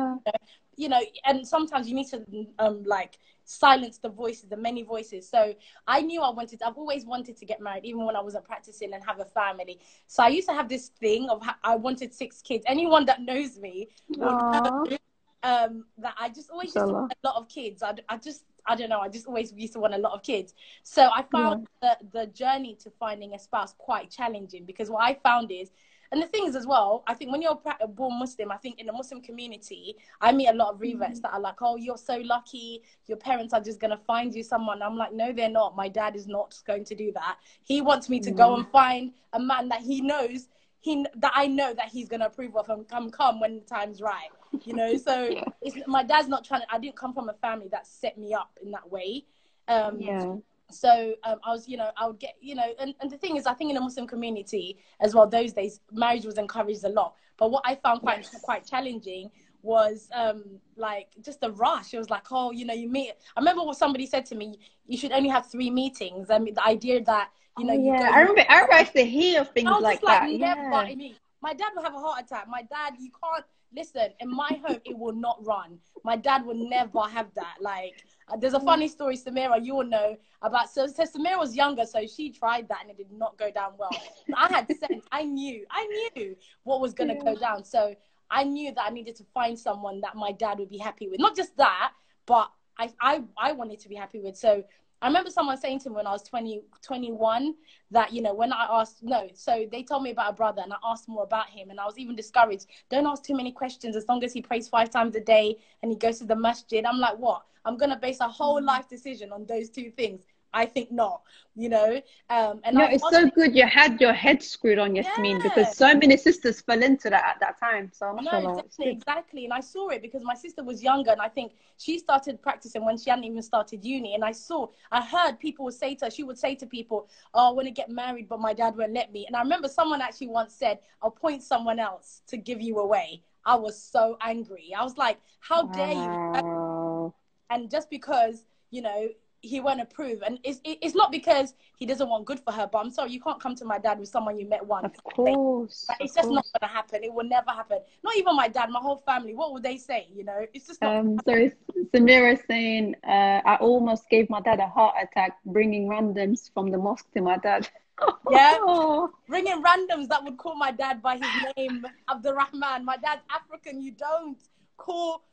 Yeah you know and sometimes you need to um like silence the voices the many voices. So i knew i wanted i've always wanted to get married even when i wasn't practicing and have a family. So i used to have this thing of i wanted six kids. Anyone that knows me know um that i just always used to want a lot of kids. I, I just i don't know i just always used to want a lot of kids. So i found the the journey to finding a spouse quite challenging because what i found is and the thing is as well, I think when you're born Muslim, I think in the Muslim community, I meet a lot of reverts that are like, "Oh, you're so lucky. Your parents are just gonna find you someone." I'm like, "No, they're not. My dad is not going to do that. He wants me to go and find a man that he knows he that I know that he's gonna approve of and come come when the time's right. You know, so [LAUGHS] Yeah. it's my dad's not trying. to I didn't come from a family that set me up in that way. Um, yeah so um, I was, you know, I would get, you know, and, and the thing is, I think in the Muslim community as well, those days marriage was encouraged a lot. But what I found quite quite challenging was um, like just the rush. It was like, oh, you know, you meet. I remember what somebody said to me: you should only have three meetings. I mean, the idea that you know, Oh, you yeah go, I remember I remember I used to hear things I was like just like, that never. yeah I mean, my dad will have a heart attack. My dad, you can't listen. In my home, it will not run. My dad will never have that. Like, uh, there's a funny story, Samira, you will know about. So, so Samira was younger, so she tried that and it did not go down well. I had sense. I knew. I knew what was going to go down. So I knew that I needed to find someone that my dad would be happy with. Not just that, but I, I, I wanted to be happy with. So I remember someone saying to me when I was 20, 21 that, you know, when I asked, no, so they told me about a brother and I asked more about him and I was even discouraged. Don't ask too many questions as long as he prays five times a day and he goes to the masjid. I'm like, what? I'm going to base a whole life decision on those two things. I think not, you know? Um, and no I it's so good you had your head screwed on Yasmin Yeah. because so many sisters fell into that at that time so No, exactly, exactly. And I saw it because my sister was younger, and I think she started practicing when she hadn't even started uni. And I saw, I heard people would say to her, she would say to people, "Oh, I want to get married, but my dad won't let me." And I remember someone actually once said, "I'll point someone else to give you away." I was so angry. I was like, "How dare you?" And just because you know he won't approve, and it's it's not because he doesn't want good for her. But I'm sorry, you can't come to my dad with someone you met once. Of course. But it's of just not going to happen. It will never happen. Not even my dad, my whole family. What would they say? You know, it's just not. Um, so Samira saying, uh, I almost gave my dad a heart attack bringing randoms from the mosque to my dad. [LAUGHS] Yeah. Oh, Bringing randoms that would call my dad by his name, Abdurrahman. My dad's African. You don't call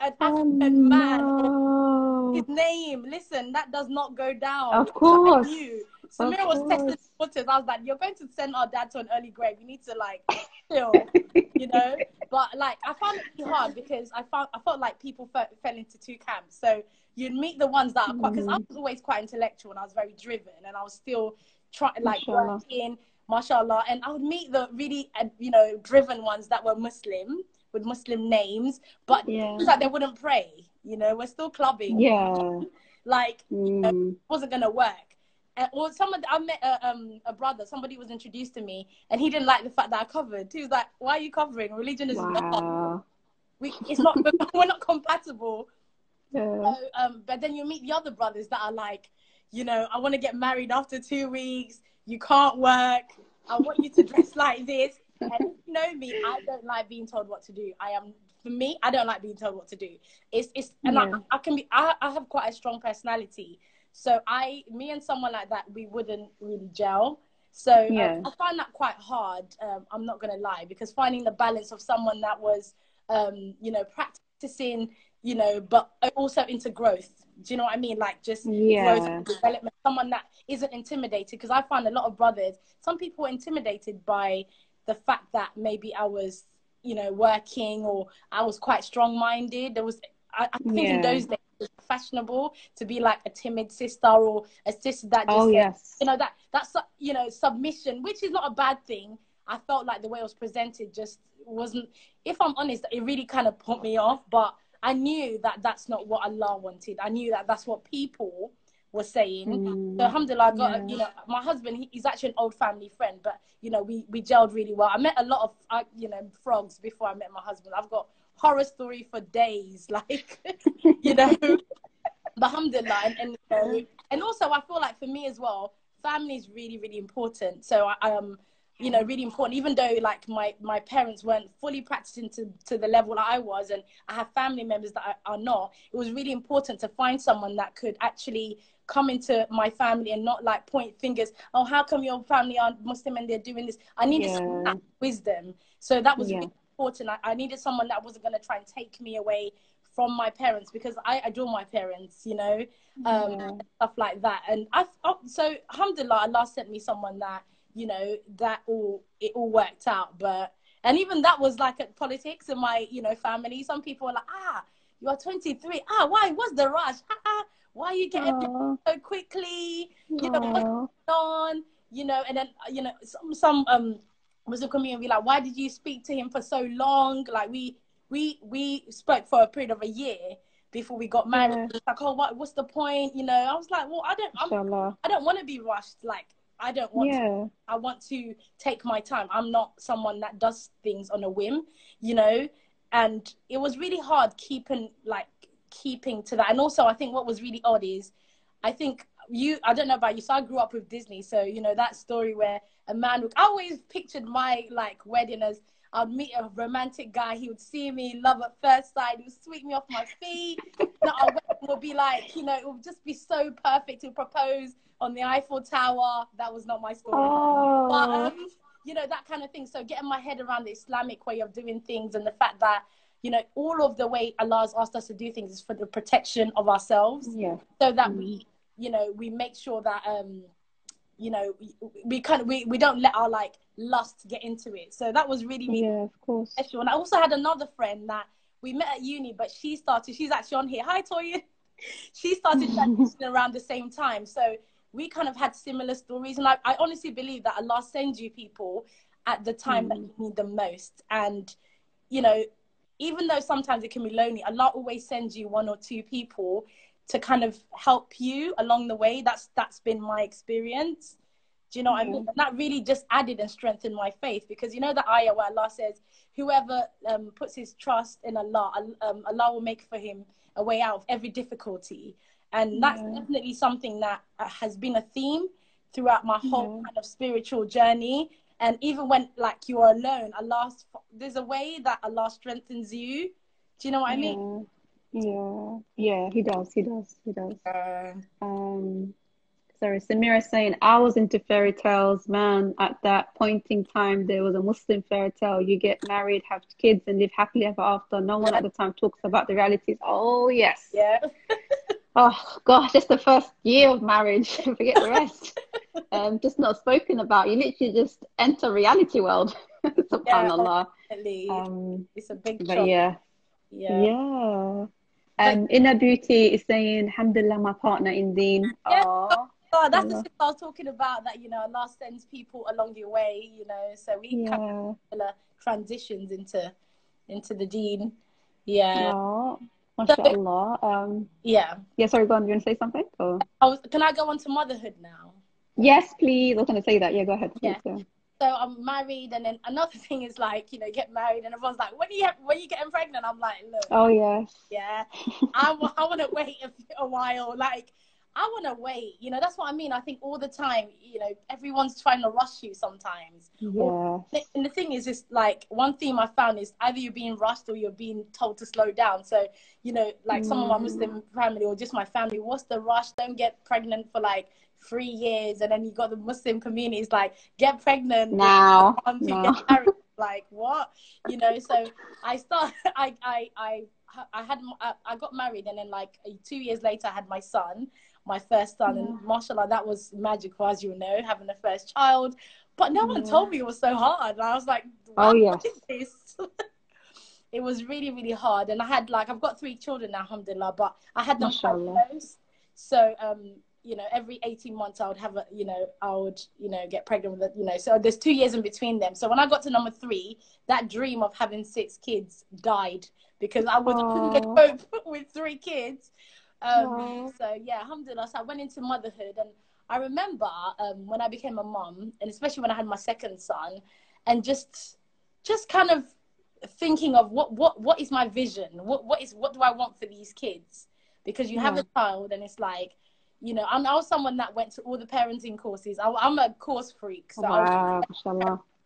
an oh African man no. His name. Listen, that does not go down. Of course. Of Samira was testing course. waters. I was like, you're going to send our dad to an early grave. You need to like chill, you know. But like, I found it really hard because I found I felt like people fell, fell into two camps. So you'd meet the ones that are quite because I Mm. was always quite intellectual and I was very driven and I was still trying like Mashallah. working, mashallah. And I would meet the really uh, you know driven ones that were Muslim with Muslim names, but Yeah. it's like they wouldn't pray. You know, we're still clubbing. Yeah. Like Mm. wasn't gonna work. And, or someone I met a, um, a brother. Somebody was introduced to me, and he didn't like the fact that I covered. He was like, "Why are you covering? Religion is not. [LAUGHS] We, it's not. [LAUGHS] we're not compatible." Yeah. So, um, but then you meet the other brothers that are like, you know, I want to get married after two weeks. You can't work. I want you to dress like this. And you know me, I don't like being told what to do. I am for me, I don't like being told what to do. It's it's and Yeah. I, I can be I, I have quite a strong personality. So I me and someone like that we wouldn't really gel. So um, Yeah. I find that quite hard. Um, I'm not gonna lie because finding the balance of someone that was um, you know practicing you know, but also into growth. Do you know what I mean? Like just growth Yeah. and development. Someone that isn't intimidated. Because I find a lot of brothers, some people are intimidated by the fact that maybe I was, you know, working or I was quite strong minded. There was, I, I think in those days, it was fashionable to be like a timid sister or a sister that just, Oh said, yes. you know, that that's, you know, submission, which is not a bad thing. I felt like the way it was presented just wasn't, if I'm honest, it really kind of put me off. But I knew that that's not what Allah wanted. I knew that that's what people were saying. Mm. So alhamdulillah, I got Yeah. you know my husband. He, he's actually an old family friend, but you know we we gelled really well. I met a lot of uh, you know frogs before I met my husband. I've got horror story for days, [LAUGHS] like you know. but alhamdulillah, and, and and also I feel like for me as well, family is really really important. So I um you know really important even though like my my parents weren't fully practicing to, to the level that i was and i have family members that are, are not it was really important to find someone that could actually come into my family and not like point fingers oh how come your family aren't muslim and they're doing this i needed Yeah. wisdom so that was Yeah. really important I, I needed someone that wasn't going to try and take me away from my parents because i adore my parents you know um Yeah. stuff like that and i oh, so alhamdulillah allah sent me someone that you know that all it all worked out but and even that was like at politics in my you know family some people were like ah you are 23 ah why what's the rush ah, ah, why you getting Aw. so quickly you know what's Aw. on you know and then you know some some um muslim community be like why did you speak to him for so long like we we we spoke for a period of a year before we got married Yeah. Like oh what what's the point you know i was like well i don't I'm, i don't want to be rushed like i don't want to Yeah. I want to take my time. I'm not someone that does things on a whim, you know. And it was really hard keeping like keeping to that. And also, I think what was really odd is, I think you. I don't know about you. So I grew up with Disney, so you know that story where a man. Would, I always pictured my like wedding as. I'd meet a romantic guy. He would see me, love at first sight. He would sweep me off my feet. [LAUGHS] Know, our wedding would be like, you know, it would just be so perfect to propose on the Eiffel Tower. That was not my story but Oh. um, you know that kind of thing. So getting my head around the Islamic way of doing things and the fact that you know all of the way Allah has asked us to do things is for the protection of ourselves, Yeah. so that we you know we make sure that um you know we, we kind of we, we don't let our like lust get into it. So that was really really Yeah. Of course. special. And I also had another friend that we met at uni, but she started. She's actually on here. Hi, Toya. [LAUGHS] she started [LAUGHS] transitioning around the same time, so we kind of had similar stories. And I, I honestly believe that Allah sends you people at the time that you need them most. And you know, even though sometimes it can be lonely, Allah always sends you one or two people to kind of help you along the way. That's that's been my experience. Do you know what I mean? And that really just added and strengthened my faith because you know the ayah where Allah says, "Whoever um, puts his trust in Allah, um, Allah will make for him a way out of every difficulty." And that's Yeah. definitely something that uh, has been a theme throughout my whole Yeah. kind of spiritual journey. And even when like you are alone, Allah, there's a way that Allah strengthens you. Do you know what I mean? Yeah. Yeah. Yeah. He does. He does. He does. Um, sorry, Samira saying I was into fairy tales, man. At that point in time, there was a Muslim fairy tale. You get married, have kids, and live happily ever after. No one at the time talks about the realities. Oh yes. yeah. [LAUGHS] Oh gosh, just the first year of marriage. [LAUGHS] Forget the rest. [LAUGHS] um, just not spoken about. You literally just enter reality world. [LAUGHS] Subhanallah. Definitely. Um, it's a big but yeah, Yeah. yeah. Um, Inner Beauty is saying, Alhamdulillah, my partner in Deen. Yeah. Oh, that's the thing I was talking about. That you know, Allah sends people along your way. You know, so we kind of yeah. transitions into into the Deen. Yeah. Aw, MashaAllah. Um, Yeah. yeah, sorry, go on. Do you want to say something? Or? I was, can I go on to motherhood now? Yes, please. I was going to say that. Yeah, go ahead. Yeah. please, So I'm married, and then another [LAUGHS] thing is like, you know, get married, and everyone's like, when are you when are you getting pregnant? I'm like, look, Oh, yes. yeah, I, I want to wait a, a while. Like, I want to wait. You know, that's what I mean. I think all the time, you know, everyone's trying to rush you sometimes. Yes. And the thing is, is like one theme I found is either you're being rushed or you're being told to slow down. So, you know, like some of my Mm. Muslim family or just my family, what's the rush? Don't get pregnant for like three years. And then you got the Muslim community is like, get pregnant Now. No. [LAUGHS] Like what? You know, so I start, [LAUGHS] I, I, I, I had, I- I got married and then like two years later I had my son, my first son. And mashallah, that was magical, as you know, having a first child. But no one told me it was so hard. And I was like, Oh, yes. is this? [LAUGHS] it was really, really hard. And I had like, I've got three children now, alhamdulillah, but I had them quite close. So, um, you know, every 18 months I would have a, you know, I would, you know, get pregnant with, a, you know, so there's two years in between them. So when I got to number three, that dream of having six kids died because I was couldn't cope [LAUGHS] with three kids. Um, so yeah, alhamdulillah. So I went into motherhood and I remember um, when I became a mom, and especially when I had my second son and just, just kind of thinking of what, what, what is my vision? What, what is, what do I want for these kids? Because you have a child and it's like, you know, I'm, I was someone that went to all the parenting courses. I, I'm a course freak. So I was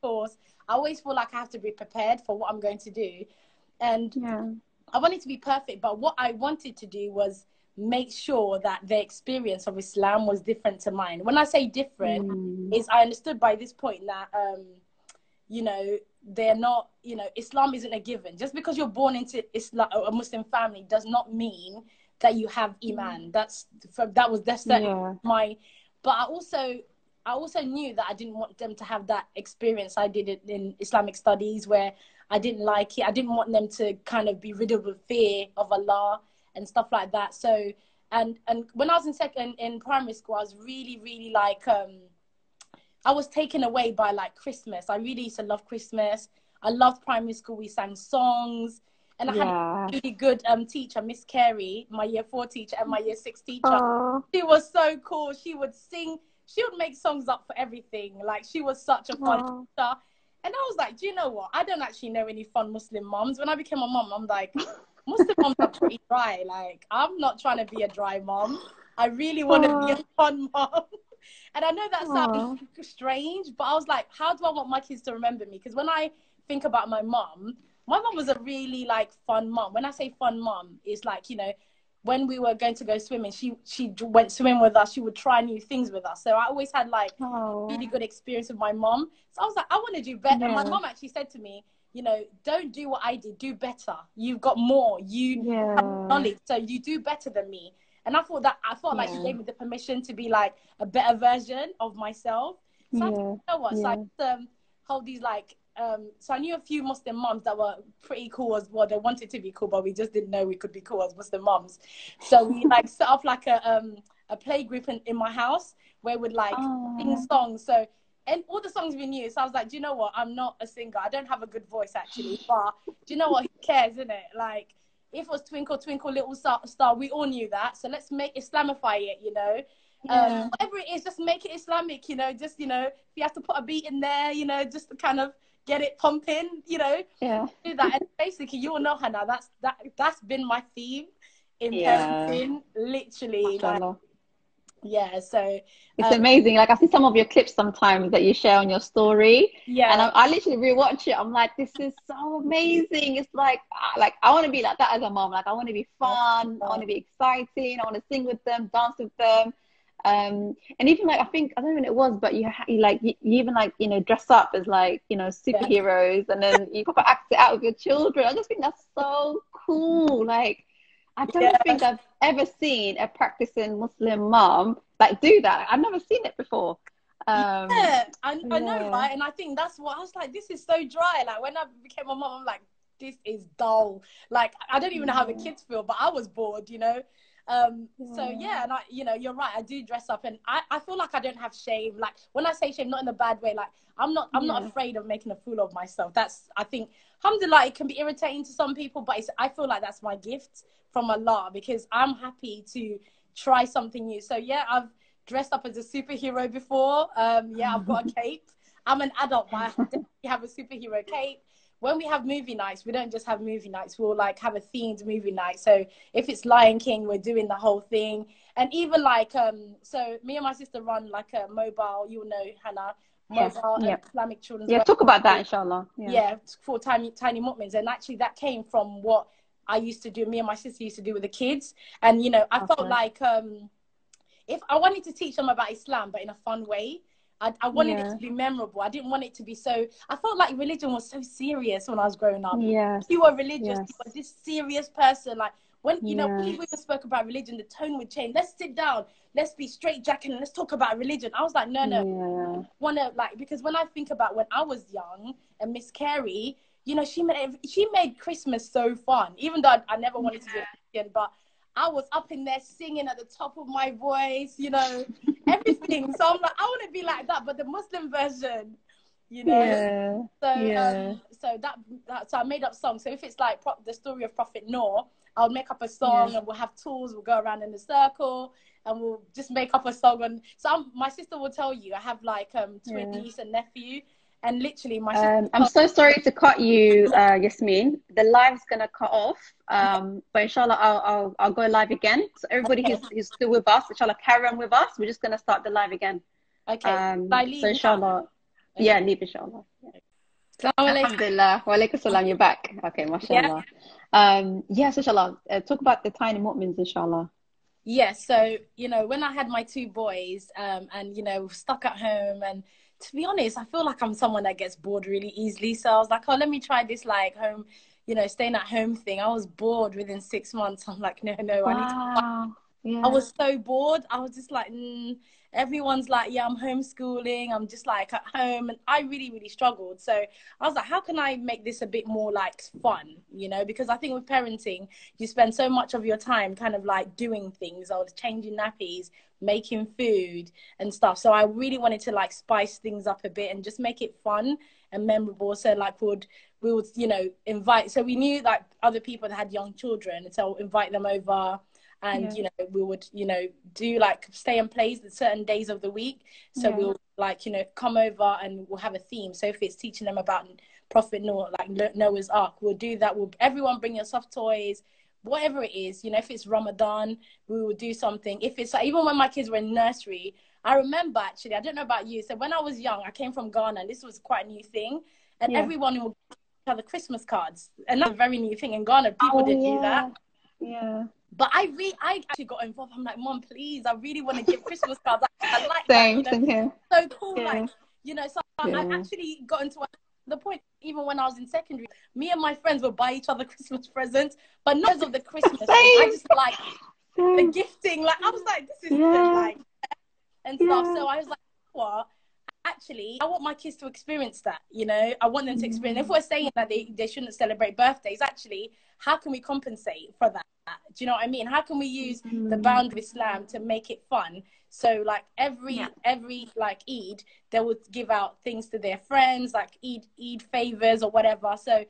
course. I always feel like I have to be prepared for what I'm going to do. And Yeah. I wanted to be perfect, but what I wanted to do was make sure that the experience of Islam was different to mine. When I say different, Mm. is I understood by this point that um, you know they're not you know Islam isn't a given. Just because you're born into Islam a Muslim family does not mean that you have iman. That's that was that's that Yeah. my. But I also I also knew that I didn't want them to have that experience I did it in Islamic studies where I didn't like it. I didn't want them to kind of be riddled with fear of Allah and stuff like that. So and and when I was in second in primary school, I was really really like um I was taken away by like Christmas. I really used to love Christmas. I loved primary school. We sang songs, and I had a really good um teacher, Miss Carey, my year four teacher and my year six teacher. Oh, She was so cool. She would sing. She would make songs up for everything. Like she was such a fun oh. teacher. And I was like, do you know what? I don't actually know any fun Muslim moms. When I became a mom, I'm like, [LAUGHS] Muslim moms are pretty dry. Like, I'm not trying to be a dry mom. I really want to be a fun mom. [LAUGHS] And I know that sounds strange, but I was like, how do I want my kids to remember me? Because when I think about my mom, my mom was a really like fun mom. When I say fun mom, it's like, you know, when we were going to go swimming, she she went swimming with us. She would try new things with us. So I always had like Oh. really good experience with my mom. So I was like, I want to do better. My mom actually said to me, you know, don't do what I did, do better. You've got more. You Yeah. have knowledge, so you do better than me. And I thought that I felt like she gave me the permission to be like a better version of myself. So I thought, Yeah. you know what? So I Yeah. to, um, hold these like um so I knew a few Muslim moms that were pretty cool as well. They wanted to be cool, but we just didn't know we could be cool as Muslim moms. So we [LAUGHS] like set up like a um a play group in, in my house where we'd like sing Oh. songs. So and all the songs we knew. So I was like, do you know what? I'm not a singer. I don't have a good voice actually, but do you know what? Who cares, isn't it? Like if it was Twinkle Twinkle Little Star, star we all knew that. So let's make Islamify it, you know. Yeah. Um, whatever it is, just make it Islamic, you know. Just you know, if you have to put a beat in there, you know, just to kind of get it pumping, you know, Yeah. do that. And basically, you all know Hannah. That's that. That's been my theme in Yeah. parenting, literally. Like. Yeah. So It's um, amazing. Like I see some of your clips sometimes that you share on your story, yeah. and I, I literally rewatch it. I'm like, this is so amazing. It's like, like I want to be like that as a mom. Like I want to be fun. I want to be exciting. I want to sing with them, dance with them. Um, and even like I think I don't know when it was, but you, ha- you like you, you even like you know dress up as like you know superheroes, and then you proper act it out with your children. I just think that's so cool. Like I don't Yeah. think I've ever seen a practicing Muslim mom like do that. I've never seen it before. Um, yeah, I, I know, right? And I think that's what I was like. This is so dry. Like when I became a mom, I'm like, this is dull. Like I don't even know how the kids feel, but I was bored, you know. Um, so Yeah. yeah, and I, you know, you're right. I do dress up, and I, I feel like I don't have shame. Like when I say shame, not in a bad way. Like I'm not, I'm not afraid of making a fool of myself. That's, I think, alhamdulillah, it can be irritating to some people, but it's, I feel like that's my gift from Allah because I'm happy to try something new. So yeah, I've dressed up as a superhero before. Um, yeah, I've got a [LAUGHS] cape. I'm an adult, but I definitely [LAUGHS] have a superhero cape. When we have movie nights, we don't just have movie nights. We'll like have a themed movie night. So if it's Lion King, we're doing the whole thing. And even like, um, so me and my sister run like a mobile. You'll know Hannah, Yes, yeah. Islamic children's. yeah, work- talk about that, inshallah. yeah, for tiny tiny mu'mins and actually that came from what i used to do me and my sister used to do with the kids and you know i felt like um if i wanted to teach them about islam but in a fun way I, I wanted Yeah. it to be memorable. I didn't want it to be so. I felt like religion was so serious when I was growing up. Yeah. You were religious, Yes. you were this serious person. Like when you know, when Yes. we spoke about religion, the tone would change. Let's sit down. Let's be straight jacking and let's talk about religion. I was like, no, no, Yeah. want to like because when I think about when I was young and Miss Carey, you know, she made she made Christmas so fun. Even though I, I never wanted to be a Christian, but I was up in there singing at the top of my voice, you know, [LAUGHS] everything. so I'm like, I want to be like that, but the Muslim version, you know. Yeah. So Yeah. um, so that, that so I made up songs. So if it's like pro- the story of Prophet Noor, I'll make up a song Yeah. and we'll have tools. We'll go around in a circle and we'll just make up a song. And so I'm, my sister will tell you I have like um twin Yeah. niece and nephew, and literally my. Um, I'm so sorry to cut you, uh, Yasmin. The live's gonna cut off, um, but inshallah, I'll, I'll I'll go live again. So everybody who's, who's still with us, inshallah, carry on with us. We're just gonna start the live again. okay. Um, so inshallah, yeah, leave inshallah. [LAUGHS] Alhamdulillah. Wa alaikum salam. You're back. Okay, mashallah. Um, yes, inshallah. Uh, talk about the tiny mu'mins, inshallah. Yeah, so you know, when I had my two boys, um, and you know, stuck at home, and to be honest, I feel like I'm someone that gets bored really easily. So I was like, oh, let me try this like home, you know, staying at home thing. I was bored within six months. [LAUGHS] I'm like, no, no, I need to. Wow. Yeah. I was so bored. I was just like, mm. Everyone's like, yeah, I'm homeschooling. I'm just like at home, and I really, really struggled. So I was like, how can I make this a bit more like fun, you know? Because I think with parenting, you spend so much of your time kind of like doing things or changing nappies, making food and stuff. So I really wanted to like spice things up a bit and just make it fun and memorable. So like would we would you know invite. So we knew like other people that had young children, so invite them over. And Yeah. you know we would you know do like stay and plays at certain days of the week. So Yeah. we'll like you know come over and we'll have a theme. So if it's teaching them about Prophet Noah, like Noah's Ark, we'll do that. We'll everyone bring your soft toys, whatever it is. You know, if it's Ramadan, we will do something. If it's like, even when my kids were in nursery, I remember actually. I don't know about you. So when I was young, I came from Ghana, and this was quite a new thing, and Yeah. everyone will each other Christmas cards, and that's a very new thing in Ghana. People Oh, didn't do that. Yeah. But I re- I actually got involved. I'm like, Mom, please, I really want to give Christmas cards. I, I [LAUGHS] like Same, that. You know? same so cool. Yeah. Like, you know, so I Yeah. I actually got into a, the point, even when I was in secondary, me and my friends would buy each other [LAUGHS] Christmas presents, but not because of the Christmas thing. I just like the gifting. Like, I was like, this is Yeah. like, and stuff. Yeah. So I was like, what? Actually, I want my kids to experience that. You know, I want them to experience. If mm. we're saying that they, they shouldn't celebrate birthdays, actually, how can we compensate for that? Do you know what I mean? How can we use the boundary of Islam to make it fun? So like every Yeah. every like Eid, they would give out things to their friends, like Eid Eid favors or whatever. So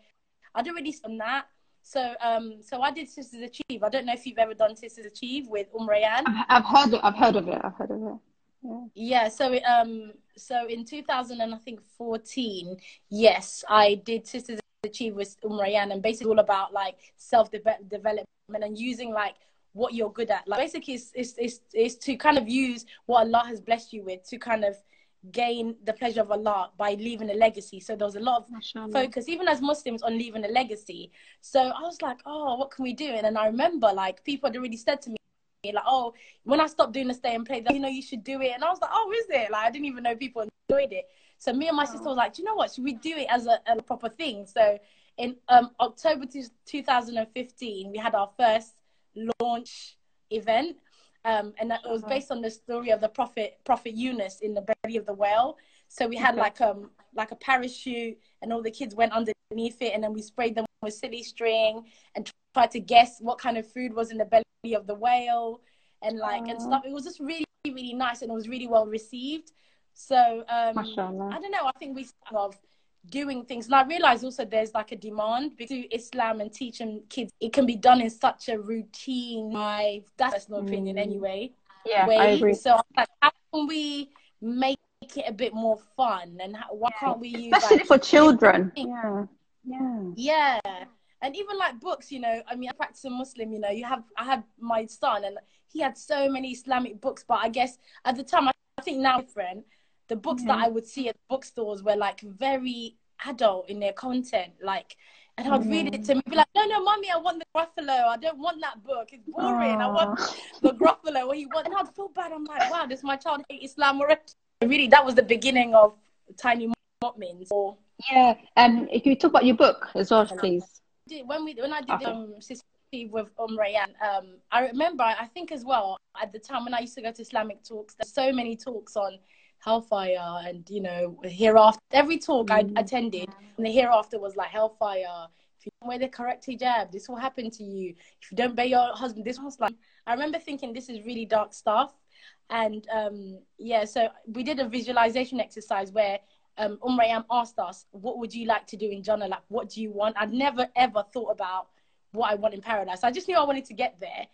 I don't really on that. So um so I did Sisters Achieve. I don't know if you've ever done Sisters Achieve with Um Rayan. I've, I've heard. I've heard of it. I've heard of it. Yeah. Yeah, so it, um, so in 2000 and I think 14, yes, I did Sisters Achieve with Um Rayan, and basically all about like self development and then using like what you're good at. Like basically, it's, is is is to kind of use what Allah has blessed you with to kind of gain the pleasure of Allah by leaving a legacy. So there was a lot of Mashallah. focus, even as Muslims, on leaving a legacy. So I was like, oh, what can we do? And then I remember like people had already said to me, like, oh, when I stopped doing the stay and play, you know, you should do it. And I was like, oh, is it? Like, I didn't even know people enjoyed it. So me and my sister was like, do you know what? Should we do it as a, a proper thing? So in um, October 2015, we had our first launch event. um, and it was based on the story of the prophet Prophet Yunus in the belly of the whale. So we had like um like a parachute, and all the kids went underneath it, and then we sprayed them with silly string and tried to guess what kind of food was in the belly of the whale, and like and stuff. It was just really really nice, and it was really well received. So um, I don't know. I think we of doing things, and I realize also there's like a demand to Islam and teaching kids. It can be done in such a routine. My that's personal opinion Mm. anyway. Yeah, way. I agree. So I'm like, how can we make it a bit more fun? And how, why can't we use Especially like, for children. Yeah. Yeah. yeah. And even like books, you know, I mean, I practice a Muslim, you know, you have, I had my son and he had so many Islamic books, but I guess at the time, I, I think now different. The books that I would see at bookstores were like very adult in their content, like, and I'd read it to me, be like, no, no, mommy, I want the Gruffalo. I don't want that book. It's boring. I want the Gruffalo. What you want? And I'd feel bad. I'm like, wow, does my child hate Islam already? Really, that was the beginning of Tiny Mu'mins. Or Yeah. Um, can you talk about your book as well, please? when we when I did Okay. um with um Rayan, um I remember I think as well at the time when I used to go to Islamic talks, there's so many talks on hellfire and you know hereafter. Every talk I attended, and the hereafter was like hellfire. If you don't wear the correct hijab, this will happen to you. If you don't obey your husband, this was like. I remember thinking this is really dark stuff, and um yeah, so we did a visualization exercise where um, Umm Rayan asked us, "What would you like to do in Jannah? Like, what do you want?" I'd never ever thought about what I want in paradise. I just knew I wanted to get there,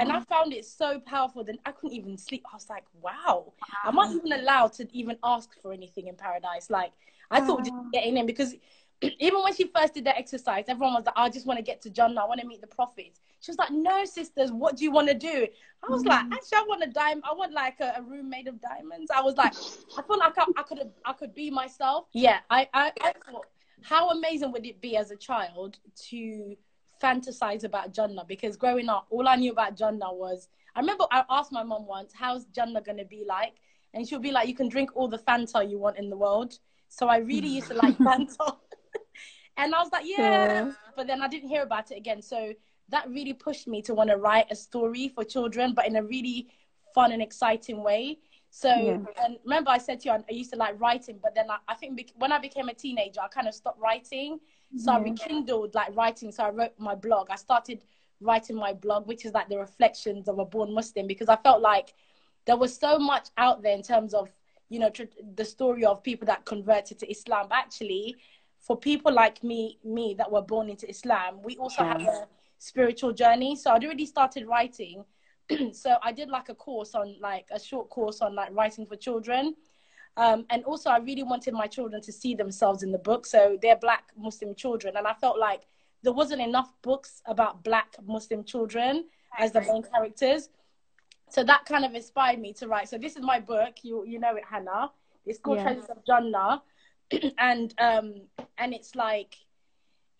and oh. I found it so powerful. that I couldn't even sleep. I was like, "Wow, I'm I even allowed to even ask for anything in paradise?" Like, I thought just oh. getting in because [CLEARS THROAT] even when she first did that exercise, everyone was like, "I just want to get to Jannah. I want to meet the prophets." She was like, "No, sisters, what do you want to do?" I was like, mm. "Actually, I want a dime. I want like a, a room made of diamonds." I was like, [LAUGHS] I felt like I, I could I could be myself. Yeah, I, I, I thought, how amazing would it be as a child to fantasize about Jannah? Because growing up, all I knew about Jannah was, I remember I asked my mom once, "How's Jannah gonna be like?" And she'll be like, "You can drink all the Fanta you want in the world." So I really used to like [LAUGHS] Fanta. [LAUGHS] And I was like, yeah. Yeah. But then I didn't hear about it again. So that really pushed me to want to write a story for children, but in a really fun and exciting way. So, Yeah. and remember, I said to you, I, I used to like writing, but then I, I think bec- when I became a teenager, I kind of stopped writing. So I rekindled like writing. So I wrote my blog. I started writing my blog, which is like the reflections of a born Muslim, because I felt like there was so much out there in terms of, you know, tr- the story of people that converted to Islam. But actually, for people like me, me that were born into Islam, we also have a spiritual journey. So I'd already started writing. [CLEARS THROAT] so I did like a course on like a short course on like writing for children. Um, and also I really wanted my children to see themselves in the book. So they're black Muslim children. And I felt like there wasn't enough books about black Muslim children as the main characters. So that kind of inspired me to write. So this is my book. You you know it, Hannah. It's called Yeah. Treasures of Jannah. [CLEARS THROAT] and um and it's like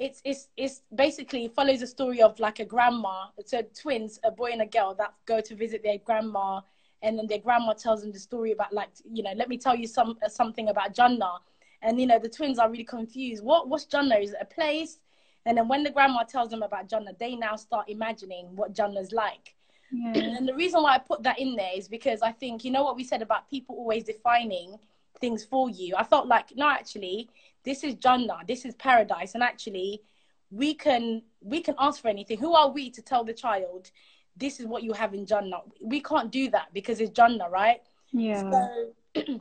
it's it's it's basically follows a story of like a grandma so twins a boy and a girl that go to visit their grandma and then their grandma tells them the story about like you know let me tell you some uh, something about Jannah and you know the twins are really confused. What what's Jannah is it a place? And then when the grandma tells them about Jannah they now start imagining what Jannah's like. Yeah. and the reason why I put that in there is because I think you know what we said about people always defining things for you. I felt like no, actually, this is Jannah, this is paradise, and actually, we can we can ask for anything. Who are we to tell the child this is what you have in Jannah? We can't do that because it's Jannah, right? Yeah. So, [CLEARS THROAT]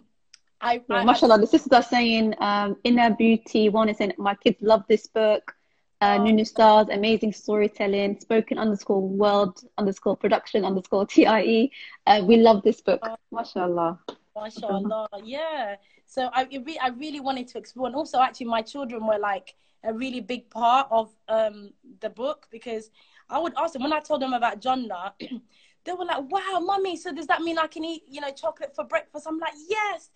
I, Yeah, I, mashallah, the sisters are saying um, inner beauty. One is saying, my kids love this book. Uh, Oh. Nunu Stars, amazing storytelling. Spoken underscore world underscore production underscore TIE. Uh, we love this book. Oh. Mashallah. Mashallah, [LAUGHS] yeah. So I re- I really wanted to explore, and also actually my children were like a really big part of um the book because I would ask them when I told them about Jannah, [CLEARS THROAT] they were like, "Wow, mummy, so does that mean I can eat you know chocolate for breakfast?" I'm like, "Yes."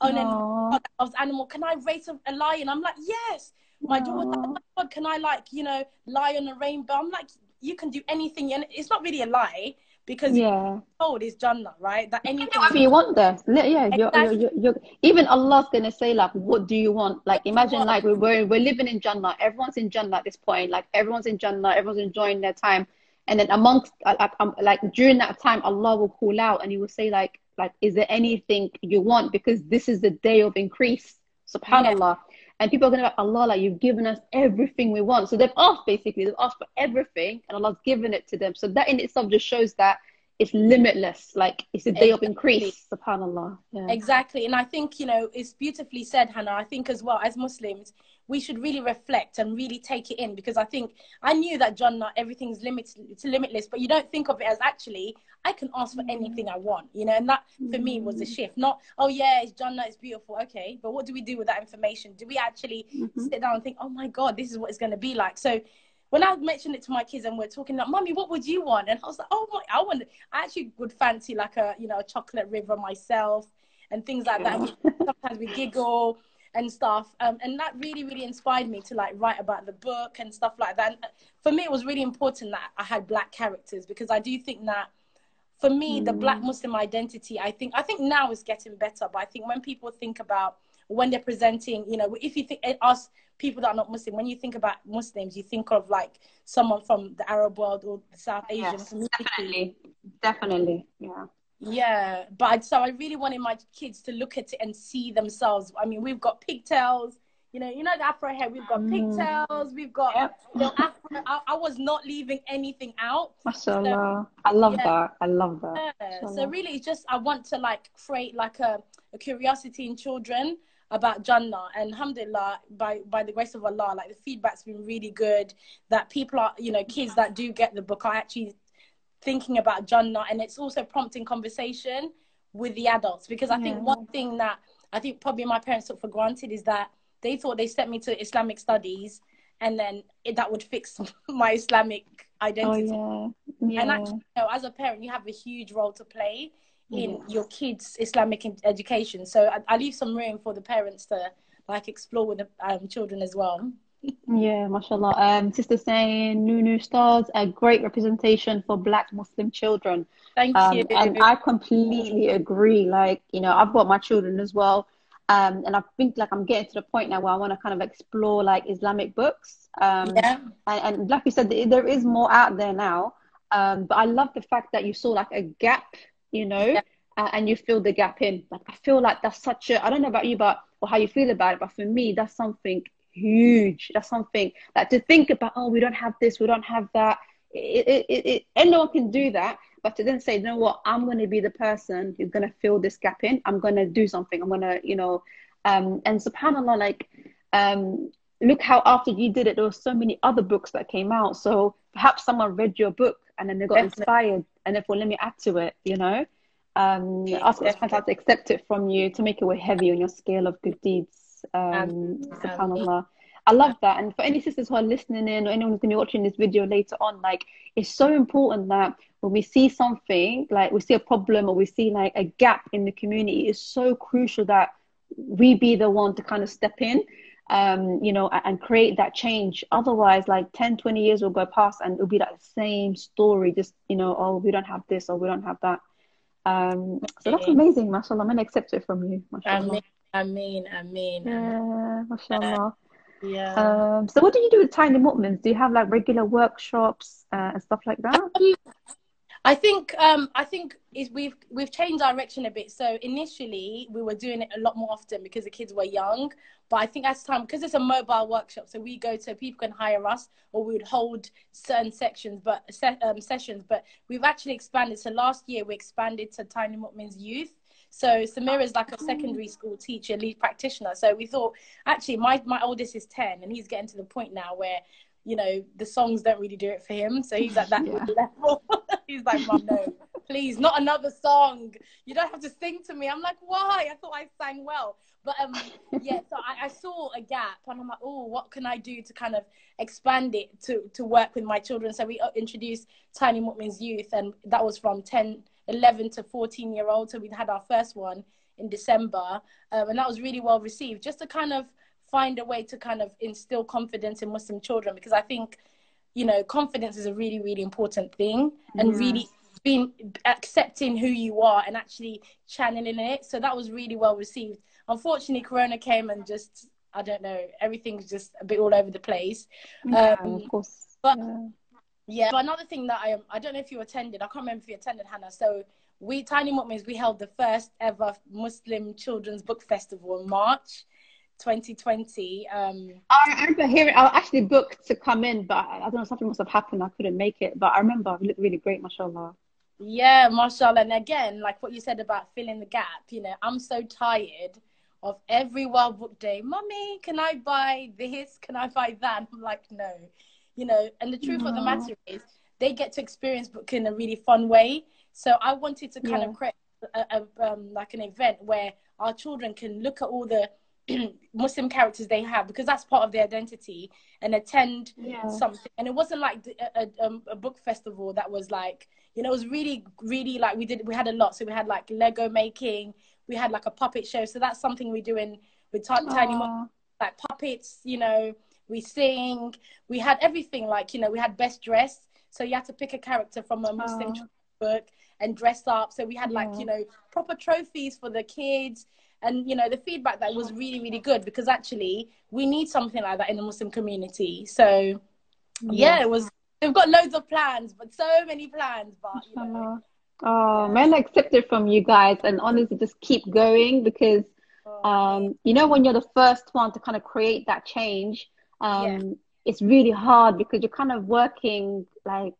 Oh, and then I was animal. Can I race a, a lion? I'm like, "Yes." My daughter, was like, oh can I like you know lie on a rainbow? I'm like, you can do anything, and it's not really a lie because Yeah. told is Jannah, right? That anything. Whatever you want there. Yeah, you're, Exactly. you're, you're, you're, even Allah's gonna say like, what do you want? Like, imagine like we're, we're we're living in Jannah. Everyone's in Jannah at this point. Like everyone's in Jannah. Everyone's enjoying their time. and then amongst like um, like during that time allah will call out and he will say like like is there anything you want because this is the day of increase subhanallah yeah. And people are going to be like allah like you've given us everything we want. So they've asked basically they've asked for everything and allah's given it to them. So that in itself just shows that it's limitless like it's a day exactly. of increase subhanallah. Yeah. exactly. And i think you know it's beautifully said hannah. I think as well as muslims we should really reflect and really take it in because i think i knew that jannah everything's limited it's limitless but you don't think of it as actually i can ask for anything i want you know and that for me was a mm. shift not oh yeah it's jannah it's beautiful okay but what do we do with that information do we actually mm-hmm. sit down and think oh my god this is what it's going to be like so when I mentioned it to my kids and we're talking like, "Mommy, what would you want?" and I was like, "Oh my, I want. I actually would fancy like a you know a chocolate river myself and things like that. [LAUGHS] sometimes we giggle and stuff, um, and that really really inspired me to like write about the book and stuff like that. And for me, it was really important that I had black characters because I do think that for me, mm. the black Muslim identity, I think I think now is getting better, but I think when people think about when they're presenting, you know, if you think us people that are not Muslim, when you think about Muslims, you think of like someone from the Arab world or the South Asian yes, community. Definitely, definitely, yeah. Yeah, but so I really wanted my kids to look at it and see themselves. I mean, we've got pigtails, you know, you know the afro hair. We've got mm. pigtails. We've got yep. you know, afro. I, I, was not leaving anything out. Mashallah, so, I love yeah. that. I love that. Yeah. So really, it's just I want to like create like a, a curiosity in children about Jannah and alhamdulillah by by the grace of Allah like the feedback's been really good that people are you know kids that do get the book are actually thinking about Jannah and it's also prompting conversation with the adults because I think one thing that I think probably my parents took for granted is that they thought they sent me to Islamic studies and then it, that would fix [LAUGHS] my Islamic identity. Oh, yeah. Yeah. And actually, you know, as a parent, you have a huge role to play in your kids' Islamic education. So I, I, leave some room for the parents to like explore with the um, children as well. Yeah, mashallah. Um, Sister saying Nunu Stars, a great representation for Black Muslim children. Thank um, you. And I completely agree. Like, you know, I've got my children as well. Um, and I think like I'm getting to the point now where I want to kind of explore like Islamic books. Um, yeah. And, and like you said, there is more out there now. Um, but I love the fact that you saw like a gap you know, yeah. and you fill the gap in. Like I feel like that's such a I don't know about you, but or how you feel about it, but for me, that's something huge. That's something like to think about. Oh, we don't have this, we don't have that. It, it, it, it anyone can do that, but to then say, you know what, I'm going to be the person who's going to fill this gap in. I'm going to do something. I'm going to, you know, um, and subhanallah, like, um, look how after you did it, there were so many other books that came out. So perhaps someone read your book and then they got Definitely. inspired and therefore let me add to it you know um ask to accept it from you to make it weigh heavy on your scale of good deeds um, subhanallah I love that. And for any sisters who are listening in or anyone who's going to be watching this video later on, like it's so important that when we see something, like we see a problem or we see like a gap in the community, it's so crucial that we be the one to kind of step in um, you know, and create that change. Otherwise, like 10, 20 years will go past and it'll be that same story, just, you know, oh, we don't have this or we don't have that. Um, so that's amazing, mashallah. I'm going to accept it from you, mashallah. I mean, I mean, Yeah, mashallah. Yeah. Um, so what do you do with Tiny Mu'mins? Do you have like regular workshops uh, and stuff like that? Um, I think um, I think is we've we've changed direction a bit. So initially we were doing it a lot more often because the kids were young. But I think as time because it's a mobile workshop, so we go to people can hire us or we would hold certain sections, but um, sessions. But we've actually expanded. So last year we expanded to Tiny Mu'min's youth. So Samira is like a secondary school teacher, lead practitioner. So we thought actually my my oldest is ten and he's getting to the point now where you know, the songs don't really do it for him. So he's at that yeah. [LAUGHS] level. [LAUGHS] he's like, Mom, no, please, not another song. You don't have to sing to me. I'm like, why? I thought I sang well. But um, yeah, so I, I saw a gap and I'm like, oh, what can I do to kind of expand it to, to work with my children? So we uh, introduced Tiny Mu'min's Youth, and that was from 10, 11 to 14 year olds. So we'd had our first one in December, um, and that was really well received. Just to kind of find a way to kind of instill confidence in Muslim children because I think, you know, confidence is a really, really important thing and really being accepting who you are and actually channeling it. So that was really well received. Unfortunately, Corona came and just, I don't know, everything's just a bit all over the place. Yeah, um, of course. But yeah. Yeah. But another thing that I I don't know if you attended. I can't remember if you attended, Hannah. So we Tiny Mu'mins we held the first ever Muslim Children's Book Festival in March. 2020. Um, I remember hearing. I actually booked to come in, but I, I don't know something must have happened. I couldn't make it, but I remember it looked really great, mashallah. Yeah, mashallah. And again, like what you said about filling the gap, you know, I'm so tired of every World Book Day. Mummy, can I buy this? Can I buy that? I'm like, no, you know. And the truth of the matter is, they get to experience book in a really fun way. So I wanted to kind yeah. of create a, a, um, like an event where our children can look at all the [CLEARS THROAT] Muslim characters they have because that's part of their identity and attend yeah. something. And it wasn't like a, a, um, a, book festival that was like, you know, it was really, really like we did, we had a lot. So we had like Lego making, we had like a puppet show. So that's something we do in with t- Tiny like puppets, you know, we sing, we had everything like, you know, we had best dress. So you had to pick a character from a Muslim book and dress up. So we had like, yeah. you know, proper trophies for the kids and you know the feedback that was really really good because actually we need something like that in the muslim community so yeah, it was they've got loads of plans but so many plans but you know, oh man accept it from you guys and honestly just keep going because oh. um you know when you're the first one to kind of create that change um yeah. it's really hard because you're kind of working like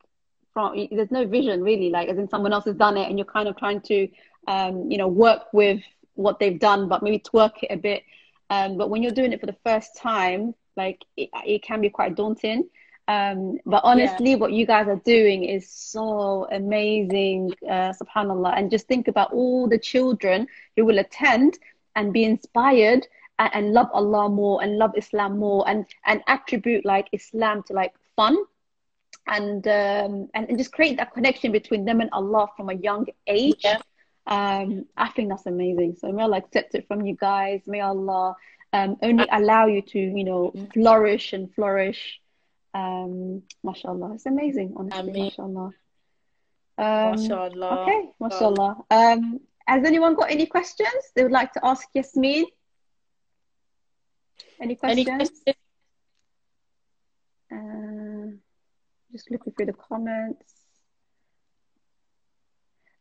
from there's no vision really like as in someone else has done it and you're kind of trying to um you know work with what they've done, but maybe twerk it a bit. Um, but when you're doing it for the first time, like it, it can be quite daunting. Um, but honestly, yeah. what you guys are doing is so amazing, uh, subhanAllah. And just think about all the children who will attend and be inspired and, and love Allah more and love Islam more and, and attribute like Islam to like fun and, um, and, and just create that connection between them and Allah from a young age. Yeah. Um, I think that's amazing. So may Allah accept it from you guys. May Allah um, only allow you to, you know, flourish and flourish. Um, mashallah. It's amazing, honestly. Ameen. Mashallah. Um, mashallah. Okay, mashallah. Um, has anyone got any questions they would like to ask Yasmin? Any questions? Any questions? Uh, just looking through the comments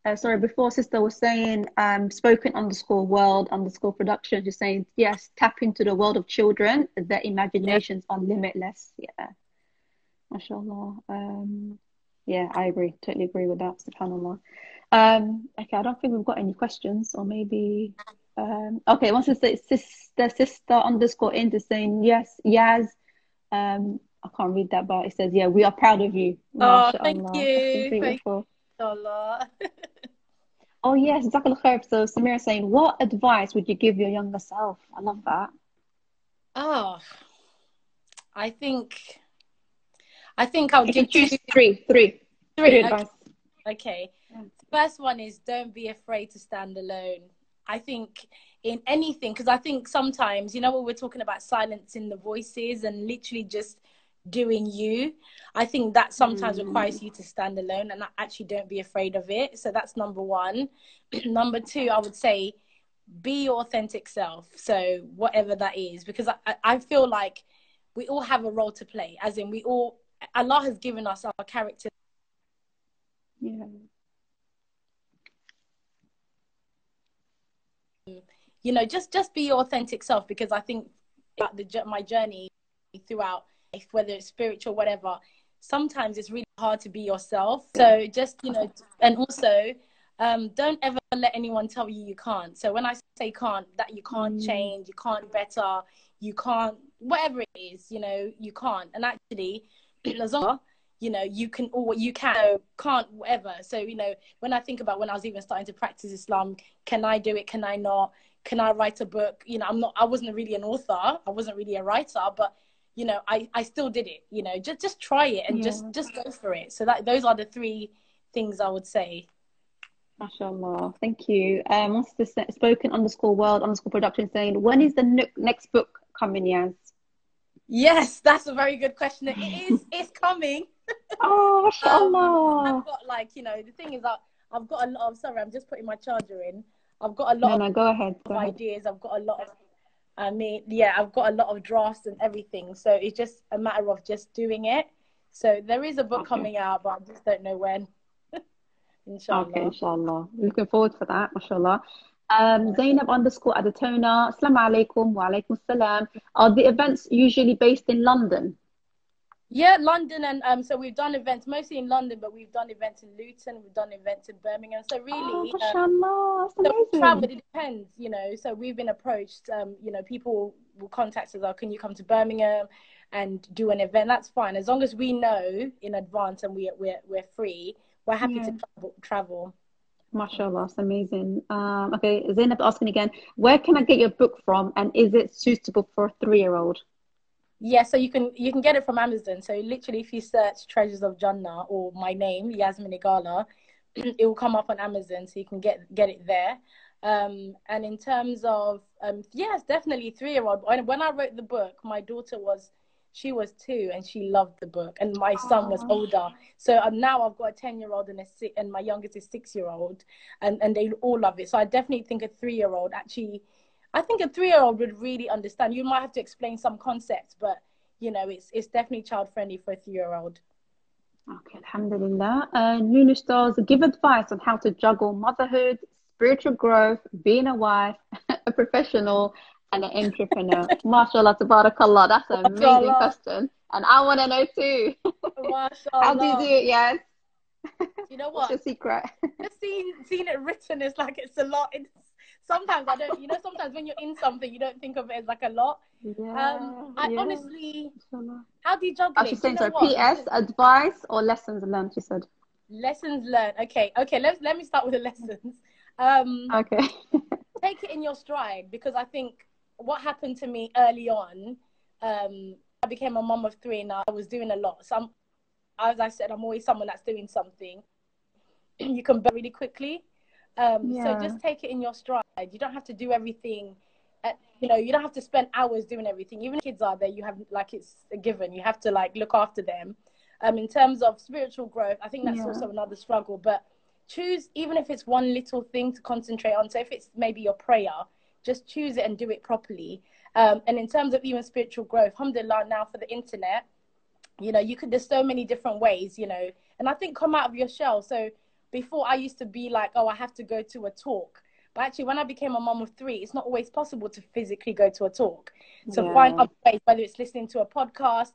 uh, sorry, before sister was saying um, spoken underscore world underscore production, just saying, yes, tap into the world of children. Their imaginations yeah. are limitless. Yeah. MashaAllah. Um, yeah, I agree. Totally agree with that. SubhanAllah. Um, okay, I don't think we've got any questions, or maybe. Um, okay, once it's sister, sister underscore into saying, yes, Yaz. Um, I can't read that, but it says, yeah, we are proud of you. Oh, thank you. Thank you. [LAUGHS] Oh yes, exactly. So Samira saying, what advice would you give your younger self? I love that. Oh, I think, I think I'll give you three, three, three okay. Okay. Yeah. First one is don't be afraid to stand alone. I think in anything, because I think sometimes, you know, when we're talking about silencing the voices and literally just doing you i think that sometimes mm. requires you to stand alone and actually don't be afraid of it. So that's number one. [CLEARS THROAT] Number two i would say be your authentic self. So whatever that is because I, I feel like we all have a role to play as in we all allah has given us our character. Yeah you know just just be your authentic self because i think about the my journey throughout whether it's spiritual, whatever, sometimes it's really hard to be yourself. So just, you know, and also um, don't ever let anyone tell you you can't. So when I say can't, that you can't mm. change, you can't better, you can't, whatever it is, you know, you can't. And actually, [CLEARS THROAT] as long you know, you can or you can can't whatever. So you know, when I think about when I was even starting to practice Islam, can I do it? Can I not? Can I write a book? You know, I'm not. I wasn't really an author. I wasn't really a writer, but you know i i still did it you know just just try it and yeah. just just go for it so that those are the three things i would say mashallah thank you um what's the spoken underscore world underscore production saying when is the ne- next book coming Yaz yes that's a very good question it is it's coming oh mashallah [LAUGHS] um, i've got like you know the thing is that i've got a lot of sorry i'm just putting my charger in i've got a lot no, no, go ahead, go of ahead. ideas i've got a lot of I mean, yeah, I've got a lot of drafts and everything. So it's just a matter of just doing it. So there is a book okay. coming out, but I just don't know when. [LAUGHS] inshallah. Okay, inshallah. Looking forward for that, mashallah. Um, Zainab underscore Adatona, Assalamu alaikum, wa alaikum salam. Are the events usually based in London? Yeah, London, and um, so we've done events mostly in London, but we've done events in Luton, we've done events in Birmingham. So really, oh, um, so travel, it depends, you know. So we've been approached, um, you know, people will contact us, oh, can you come to Birmingham and do an event? That's fine, as long as we know in advance and we we're we're free. We're happy yeah. to travel. travel. Mashallah, it's amazing. Um, okay, Zainab asking again, where can I get your book from, and is it suitable for a three-year-old? Yeah, so you can you can get it from Amazon. So literally, if you search Treasures of Jannah or my name Yasmin Igala, [CLEARS THROAT] it will come up on Amazon, so you can get get it there. Um, and in terms of um, yes, definitely three year old. When I wrote the book, my daughter was she was two and she loved the book, and my son was older. So um, now I've got a ten year old and a six, and my youngest is six year old, and and they all love it. So I definitely think a three year old actually I think a three year old would really understand. You might have to explain some concepts, but you know, it's it's definitely child friendly for a three year old. Okay, alhamdulillah. Uh, Nunu Stars, give advice on how to juggle motherhood, spiritual growth, being a wife, [LAUGHS] a professional, and an entrepreneur. [LAUGHS] MashaAllah, tabarakallah. That's an amazing question. And I want to know too. [LAUGHS] how do you do it? Yes. You know what? What's your secret? Just seeing, seeing it written is like it's a lot. It's sometimes I don't, you know, sometimes when you're in something, you don't think of it as like a lot. Yeah, um, I yeah. honestly, how do you juggle I should say so. PS advice or lessons learned. You said lessons learned. Okay, okay. Let's let me start with the [LAUGHS] lessons. Um, okay. [LAUGHS] take it in your stride because I think what happened to me early on. Um, I became a mom of three, and I was doing a lot. So, I'm, as I said, I'm always someone that's doing something. [CLEARS THROAT] you can burn really quickly. Um, yeah. So just take it in your stride. You don't have to do everything. At, you know, you don't have to spend hours doing everything. Even kids are there, you have like it's a given. You have to like look after them. Um, in terms of spiritual growth, I think that's yeah. also another struggle. But choose even if it's one little thing to concentrate on. So if it's maybe your prayer, just choose it and do it properly. Um, and in terms of even spiritual growth, alhamdulillah, now for the internet, you know, you could, there's so many different ways, you know, and I think come out of your shell. So before I used to be like, oh, I have to go to a talk. But actually, when I became a mom of three, it's not always possible to physically go to a talk. So yeah. find other ways, whether it's listening to a podcast.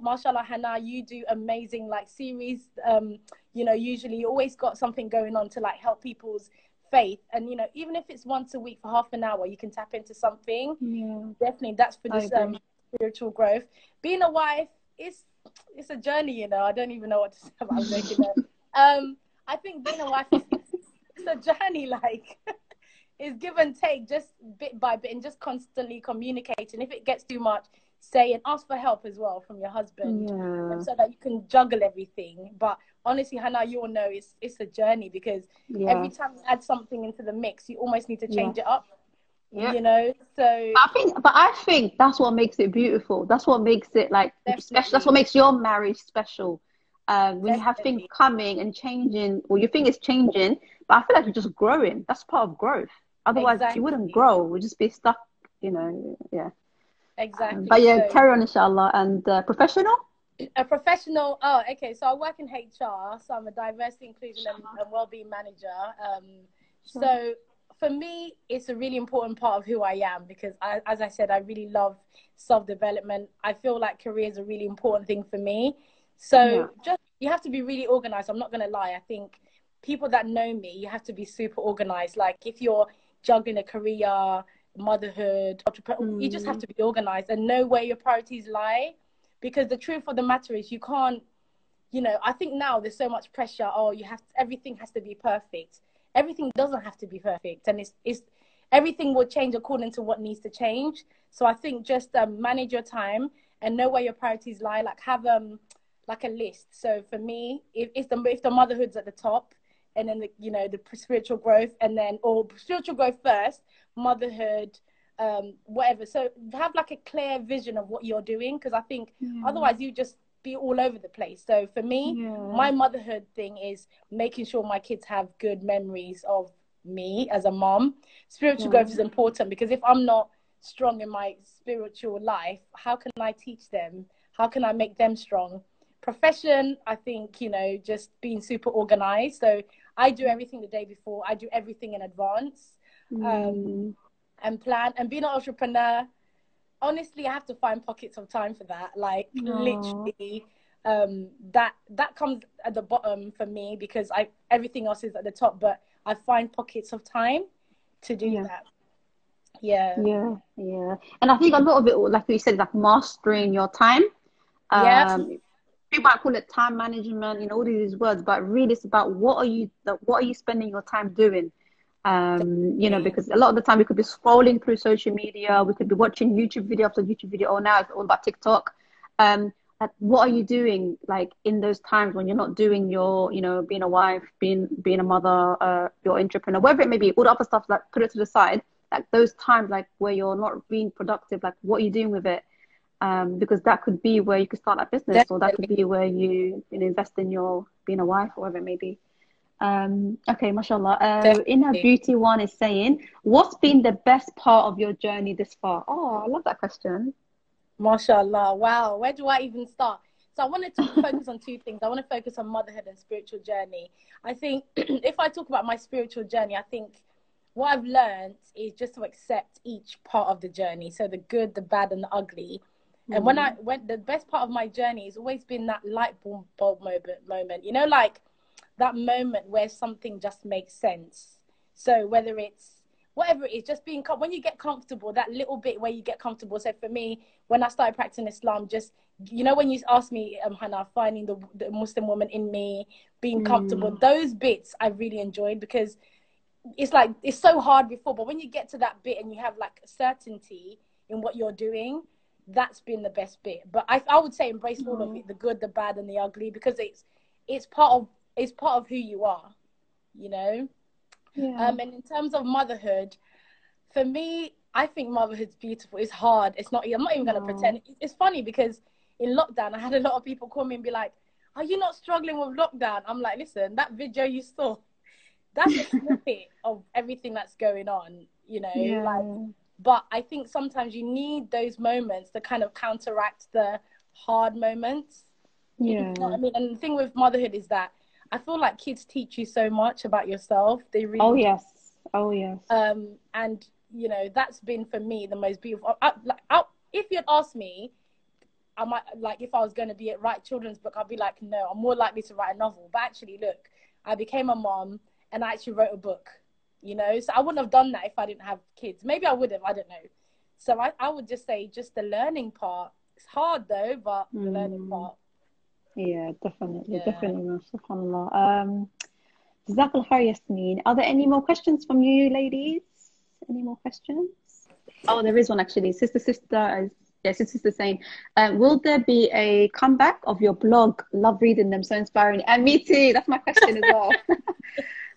Mashallah, Hannah, you do amazing like series. Um, you know, usually you always got something going on to like help people's faith. And you know, even if it's once a week for half an hour, you can tap into something. Yeah. Definitely, that's for this um, spiritual growth. Being a wife is it's a journey. You know, I don't even know what to say about making it. [LAUGHS] Um, I think being a wife is it's a journey, like [LAUGHS] it's give and take, just bit by bit, and just constantly communicating. If it gets too much, say and ask for help as well from your husband, yeah. so that you can juggle everything. But honestly, Hannah, you all know it's it's a journey because yeah. every time you add something into the mix, you almost need to change yeah. it up. Yeah. You know, so I think, but I think that's what makes it beautiful. That's what makes it like Definitely. special. That's what makes your marriage special um, when Definitely. you have things coming and changing, or you think it's changing, but I feel like you're just growing. That's part of growth. Otherwise, exactly. you wouldn't grow. We'd just be stuck, you know. Yeah. Exactly. Um, but yeah, so, carry on, inshallah. And uh, professional? A professional. Oh, okay. So I work in HR. So I'm a diversity, inclusion, and, and well-being manager. Um, sure. So for me, it's a really important part of who I am because, I, as I said, I really love self-development. I feel like career is a really important thing for me. So yeah. just you have to be really organized. I'm not gonna lie. I think people that know me, you have to be super organized. Like if you're juggling a career, motherhood, mm. you just have mm. to be organized and know where your priorities lie. Because the truth of the matter is, you can't. You know, I think now there's so much pressure. Oh, you have to, everything has to be perfect. Everything doesn't have to be perfect, and it's it's everything will change according to what needs to change. So I think just um, manage your time and know where your priorities lie. Like have um like a list. So for me, if, if the if the motherhood's at the top, and then the, you know the spiritual growth, and then or spiritual growth first, motherhood, um, whatever. So have like a clear vision of what you're doing, because I think yeah. otherwise you just be all over the place. So for me, yeah. my motherhood thing is making sure my kids have good memories of me as a mom. Spiritual yeah. growth is important because if I'm not strong in my spiritual life, how can I teach them? How can I make them strong? Profession, I think, you know, just being super organized. So I do everything the day before, I do everything in advance um, Mm. and plan. And being an entrepreneur, honestly, I have to find pockets of time for that. Like, Aw. literally. Um, that that comes at the bottom for me because I everything else is at the top, but I find pockets of time to do Yeah. that. Yeah. Yeah, yeah. And I think a lot of it, like you said, like mastering your time. Yeah. People might call it time management, you know, all these words, but really it's about what are you, what are you spending your time doing? Um, you know, because a lot of the time we could be scrolling through social media, we could be watching YouTube video after YouTube video. Oh, now it's all about TikTok. Um, like, what are you doing like in those times when you're not doing your, you know, being a wife, being being a mother, uh, your entrepreneur, whatever it may be, all the other stuff, like put it to the side. Like those times, like where you're not being productive, like what are you doing with it? Um, because that could be where you could start that business, or that could be where you, you know, invest in your being a wife, or whatever it may be. Um, okay, mashallah. Uh, Inner Beauty One is saying, what's been the best part of your journey this far? Oh, I love that question. MashaAllah. Wow. Where do I even start? So I wanted to [LAUGHS] focus on two things. I want to focus on motherhood and spiritual journey. I think [CLEARS THROAT] if I talk about my spiritual journey, I think what I've learned is just to accept each part of the journey. So the good, the bad, and the ugly. And when I went, the best part of my journey has always been that light bulb, bulb moment, moment. You know, like that moment where something just makes sense. So whether it's whatever it is, just being when you get comfortable, that little bit where you get comfortable. So for me, when I started practicing Islam, just you know, when you asked me, um, Hannah, finding the, the Muslim woman in me, being comfortable, those bits I really enjoyed because it's like it's so hard before, but when you get to that bit and you have like certainty in what you're doing, that's been the best bit. But I, I would say embrace all of it, the good, the bad, and the ugly, because it's it's part of it's part of who you are, you know. Yeah. Um, and in terms of motherhood, for me, I think motherhood's beautiful. It's hard. It's not. I'm not even gonna Aw. pretend. It's funny because in lockdown, I had a lot of people call me and be like, "Are you not struggling with lockdown?" I'm like, "Listen, that video you saw, that's a snippet [LAUGHS] of everything that's going on." You know, yeah. like. But I think sometimes you need those moments to kind of counteract the hard moments. yeah. You know what I mean? And the thing with motherhood is that I feel like kids teach you so much about yourself. They really Oh yes. Oh yes. um and you know that's been for me the most beautiful I, like I, if you'd asked me i might like if i was going to be at write children's book i'd be like no i'm more likely to write a novel but actually look i became a mom and i actually wrote a book you know so i wouldn't have done that if i didn't have kids maybe i would have i don't know so i, I would just say just the learning part it's hard though but the learning Mm. part Yeah, definitely, Yeah. definitely, man. SubhanAllah. Um, Jazakallah khair, Yasmin. Are there any more questions from you, ladies? Any more questions? Oh, there is one actually. Sister, sister, is yeah, sister, sister saying, um, will there be a comeback of your blog? Love reading them, so inspiring. And me too. That's my question as well. [LAUGHS]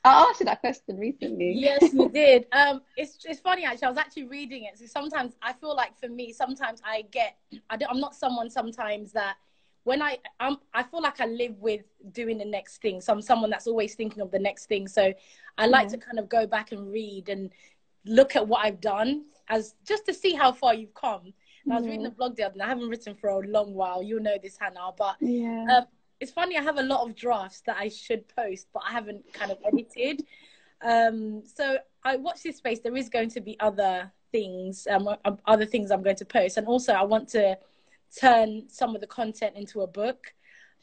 I asked you that question recently. yes you [LAUGHS] did. Um it's it's funny actually. I was actually reading it. So sometimes i feel like for me sometimes i get I don't, i'm not someone sometimes that when i I'm, i feel like i live with doing the next thing. So i'm someone that's always thinking of the next thing. So i like to kind of go back and read and look at what i've done as just to see how far you've come. I was reading a blog the other day i haven't written for a long while. You'll know this hannah but Yeah. um, it's funny. I have a lot of drafts that I should post, but I haven't kind of edited. Um, so I watch this space. There is going to be other things, um, um, other things I'm going to post, and also I want to turn some of the content into a book.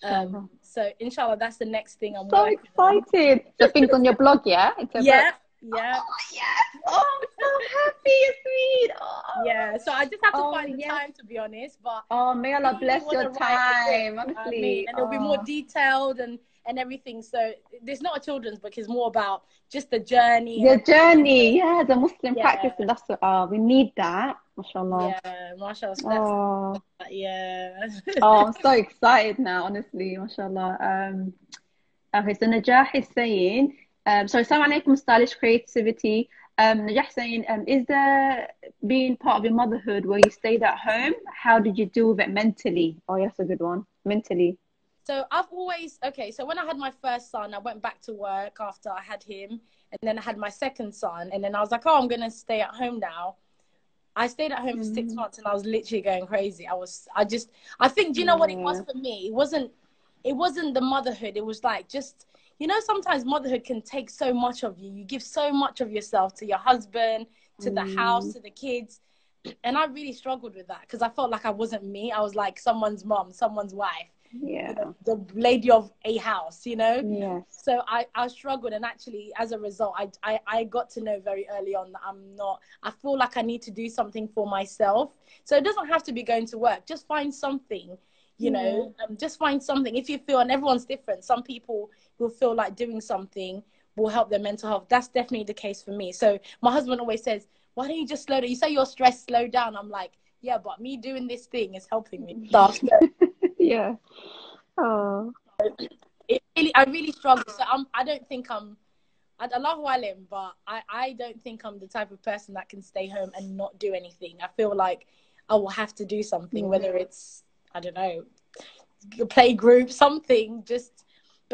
Um, so inshallah, that's the next thing I'm so working on. excited. The things on your blog, yeah? It's a Yeah, book. Yeah, Oh, yes. Oh, I'm so happy, Yasmin. Oh. yeah. So I just have to Oh, find the yes. time, to be honest. But Oh, may Allah bless your time, I honestly. mean, and it'll be more Oh. detailed and and everything. So there's not a children's book; it's more about just the journey. The journey, yeah, the Muslim Yeah. practice, and that's what, oh, we need that, mashallah. Yeah, mashallah. Oh, yeah. oh, I'm [LAUGHS] so excited now, honestly, mashallah. Um, okay, so Najah is saying, um, sorry, Assalamu alaikum, stylish creativity. Um, Najah saying, um, is there being part of your motherhood where you stayed at home? How did you deal with it mentally? Oh, that's a good one. Mentally. So I've always okay. So when I had my first son, I went back to work after I had him, and then I had my second son, and then I was like, oh, I'm gonna stay at home now. I stayed at home for six months, and I was literally going crazy. I was, I just, I think, do you know what it was for me? It wasn't, it wasn't the motherhood. It was like just you know sometimes motherhood can take so much of you. You give so much of yourself to your husband, to the house, to the kids. [CLEARS THROAT] And I really struggled with that because I felt like I wasn't me. I was like someone's mom, someone's wife Yeah. know, the lady of a house, you know. Yes. So I, I struggled, and actually, as a result, I, I, I got to know very early on that I'm not. I feel like I need to do something for myself. So it doesn't have to be going to work. Just find something, you know. Um, just find something. If you feel, and everyone's different. Some people will feel like doing something will help their mental health. That's definitely the case for me. So my husband always says, "Why don't you just slow down? You say you're stressed, slow down." I'm like, "Yeah, but me doing this thing is helping me." [LAUGHS] Yeah. Oh. it really, I really struggle. So I'm, I don't think I'm, I, I love Walim, but I, I don't think I'm the type of person that can stay home and not do anything. I feel like I will have to do something, mm. whether it's, I don't know, play group, something, just,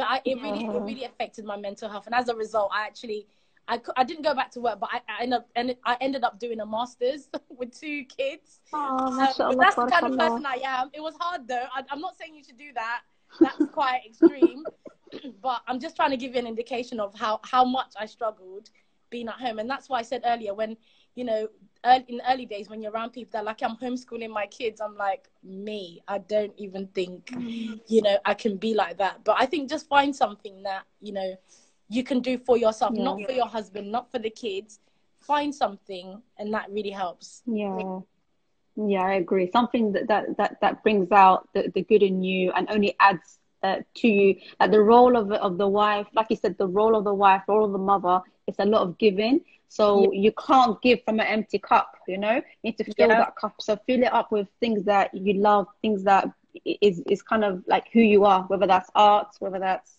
but I, it really, it really affected my mental health. And as a result, I actually, I, I didn't go back to work, but I, I ended up, and I ended up doing a master's [LAUGHS] with two kids. Oh, Um, that's the kind of person I am. It was hard though. I, I'm not saying you should do that. That's quite extreme. [CLEARS THROAT] but I'm just trying to give you an indication of how, how much I struggled being at home. And that's why I said earlier when, you know, early, in the early days when you're around people that like, I'm homeschooling my kids, I'm like, me, I don't even think, you know, I can be like that. But I think just find something that, you know, you can do for yourself, Yeah. not for your husband, not for the kids. Find something, and that really helps. Yeah. Yeah, I agree. Something that that that, that brings out the, the good in you and only adds uh, to you. Like the role of of the wife, like you said, the role of the wife, role of the mother, it's a lot of giving. So you can't give from an empty cup, you know? You need to fill Yeah. that cup. So fill it up with things that you love, things that is, is kind of like who you are, whether that's art, whether that's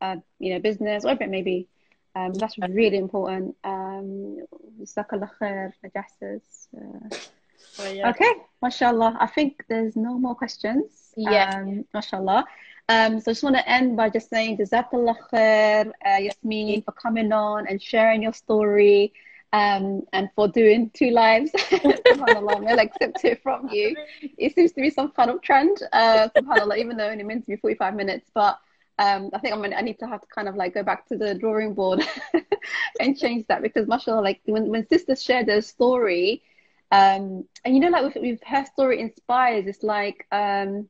uh, you know, business, whatever it may be. Um, that's really important. Um, Jazakallah khair, Najah says. Uh, yeah. Okay, mashallah. I think there's no more questions. Yeah. Um, mashallah. Um, so I just want to end by just saying Jazakallah khair, uh, Yasmin, for coming on and sharing your story um, and for doing two lives. [LAUGHS] SubhanAllah, Allah accept it from you. It seems to be some kind of trend, uh, SubhanAllah, even though only meant to be 45 minutes. But um, I think I'm gonna, I need to have to kind of like go back to the drawing board [LAUGHS] and change that because mashallah, like when, when sisters share their story, um, and you know, like with, with her story inspires, it's like, um,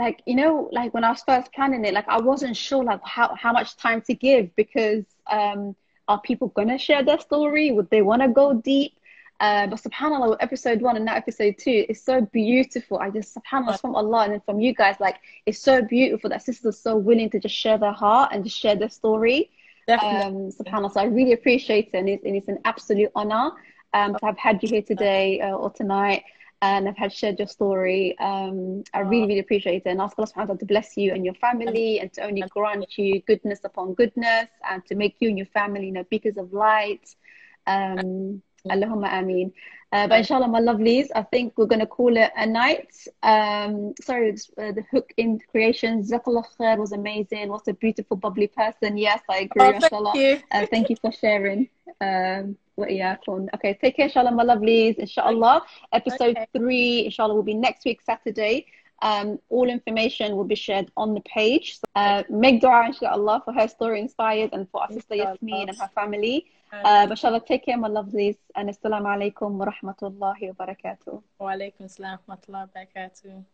like you know, like when I was first planning it, like I wasn't sure like how how much time to give because um, are people gonna share their story? Would they want to go deep? Uh, but subhanallah, episode one and now episode two, is so beautiful. I just subhanallah from Allah and then from you guys, like it's so beautiful that sisters are so willing to just share their heart and just share their story. Definitely. Um, subhanallah, so I really appreciate it, and it's, and it's an absolute honor um, to have had you here today uh, or tonight, and I've had shared your story. Um, I really, really appreciate it, and ask Allah subhanahu wa ta'ala to bless you and your family, and to only grant you goodness upon goodness, and to make you and your family, you know, beacons of light. Um, Allahumma ameen. Uh, but inshallah, my lovelies, I think we're going to call it a night. Um, sorry, uh, the hook in creation. Jazakallah khair was amazing. What a beautiful, bubbly person. Yes, I agree. Oh, thank you. Uh, thank you for sharing. Um, what yeah, cool. Okay, take care, inshallah, my lovelies. Inshallah, episode Okay. three, inshallah, will be next week, Saturday. Um, all information will be shared on the page. So, uh, make dua, inshallah, for her story inspired and for our sister Yasmin and her family. Uh, inshallah, take care, my lovelies. And assalamu alaikum wa rahmatullahi wa barakatuh. Wa alaikum salam wa rahmatullahi wa barakatuh.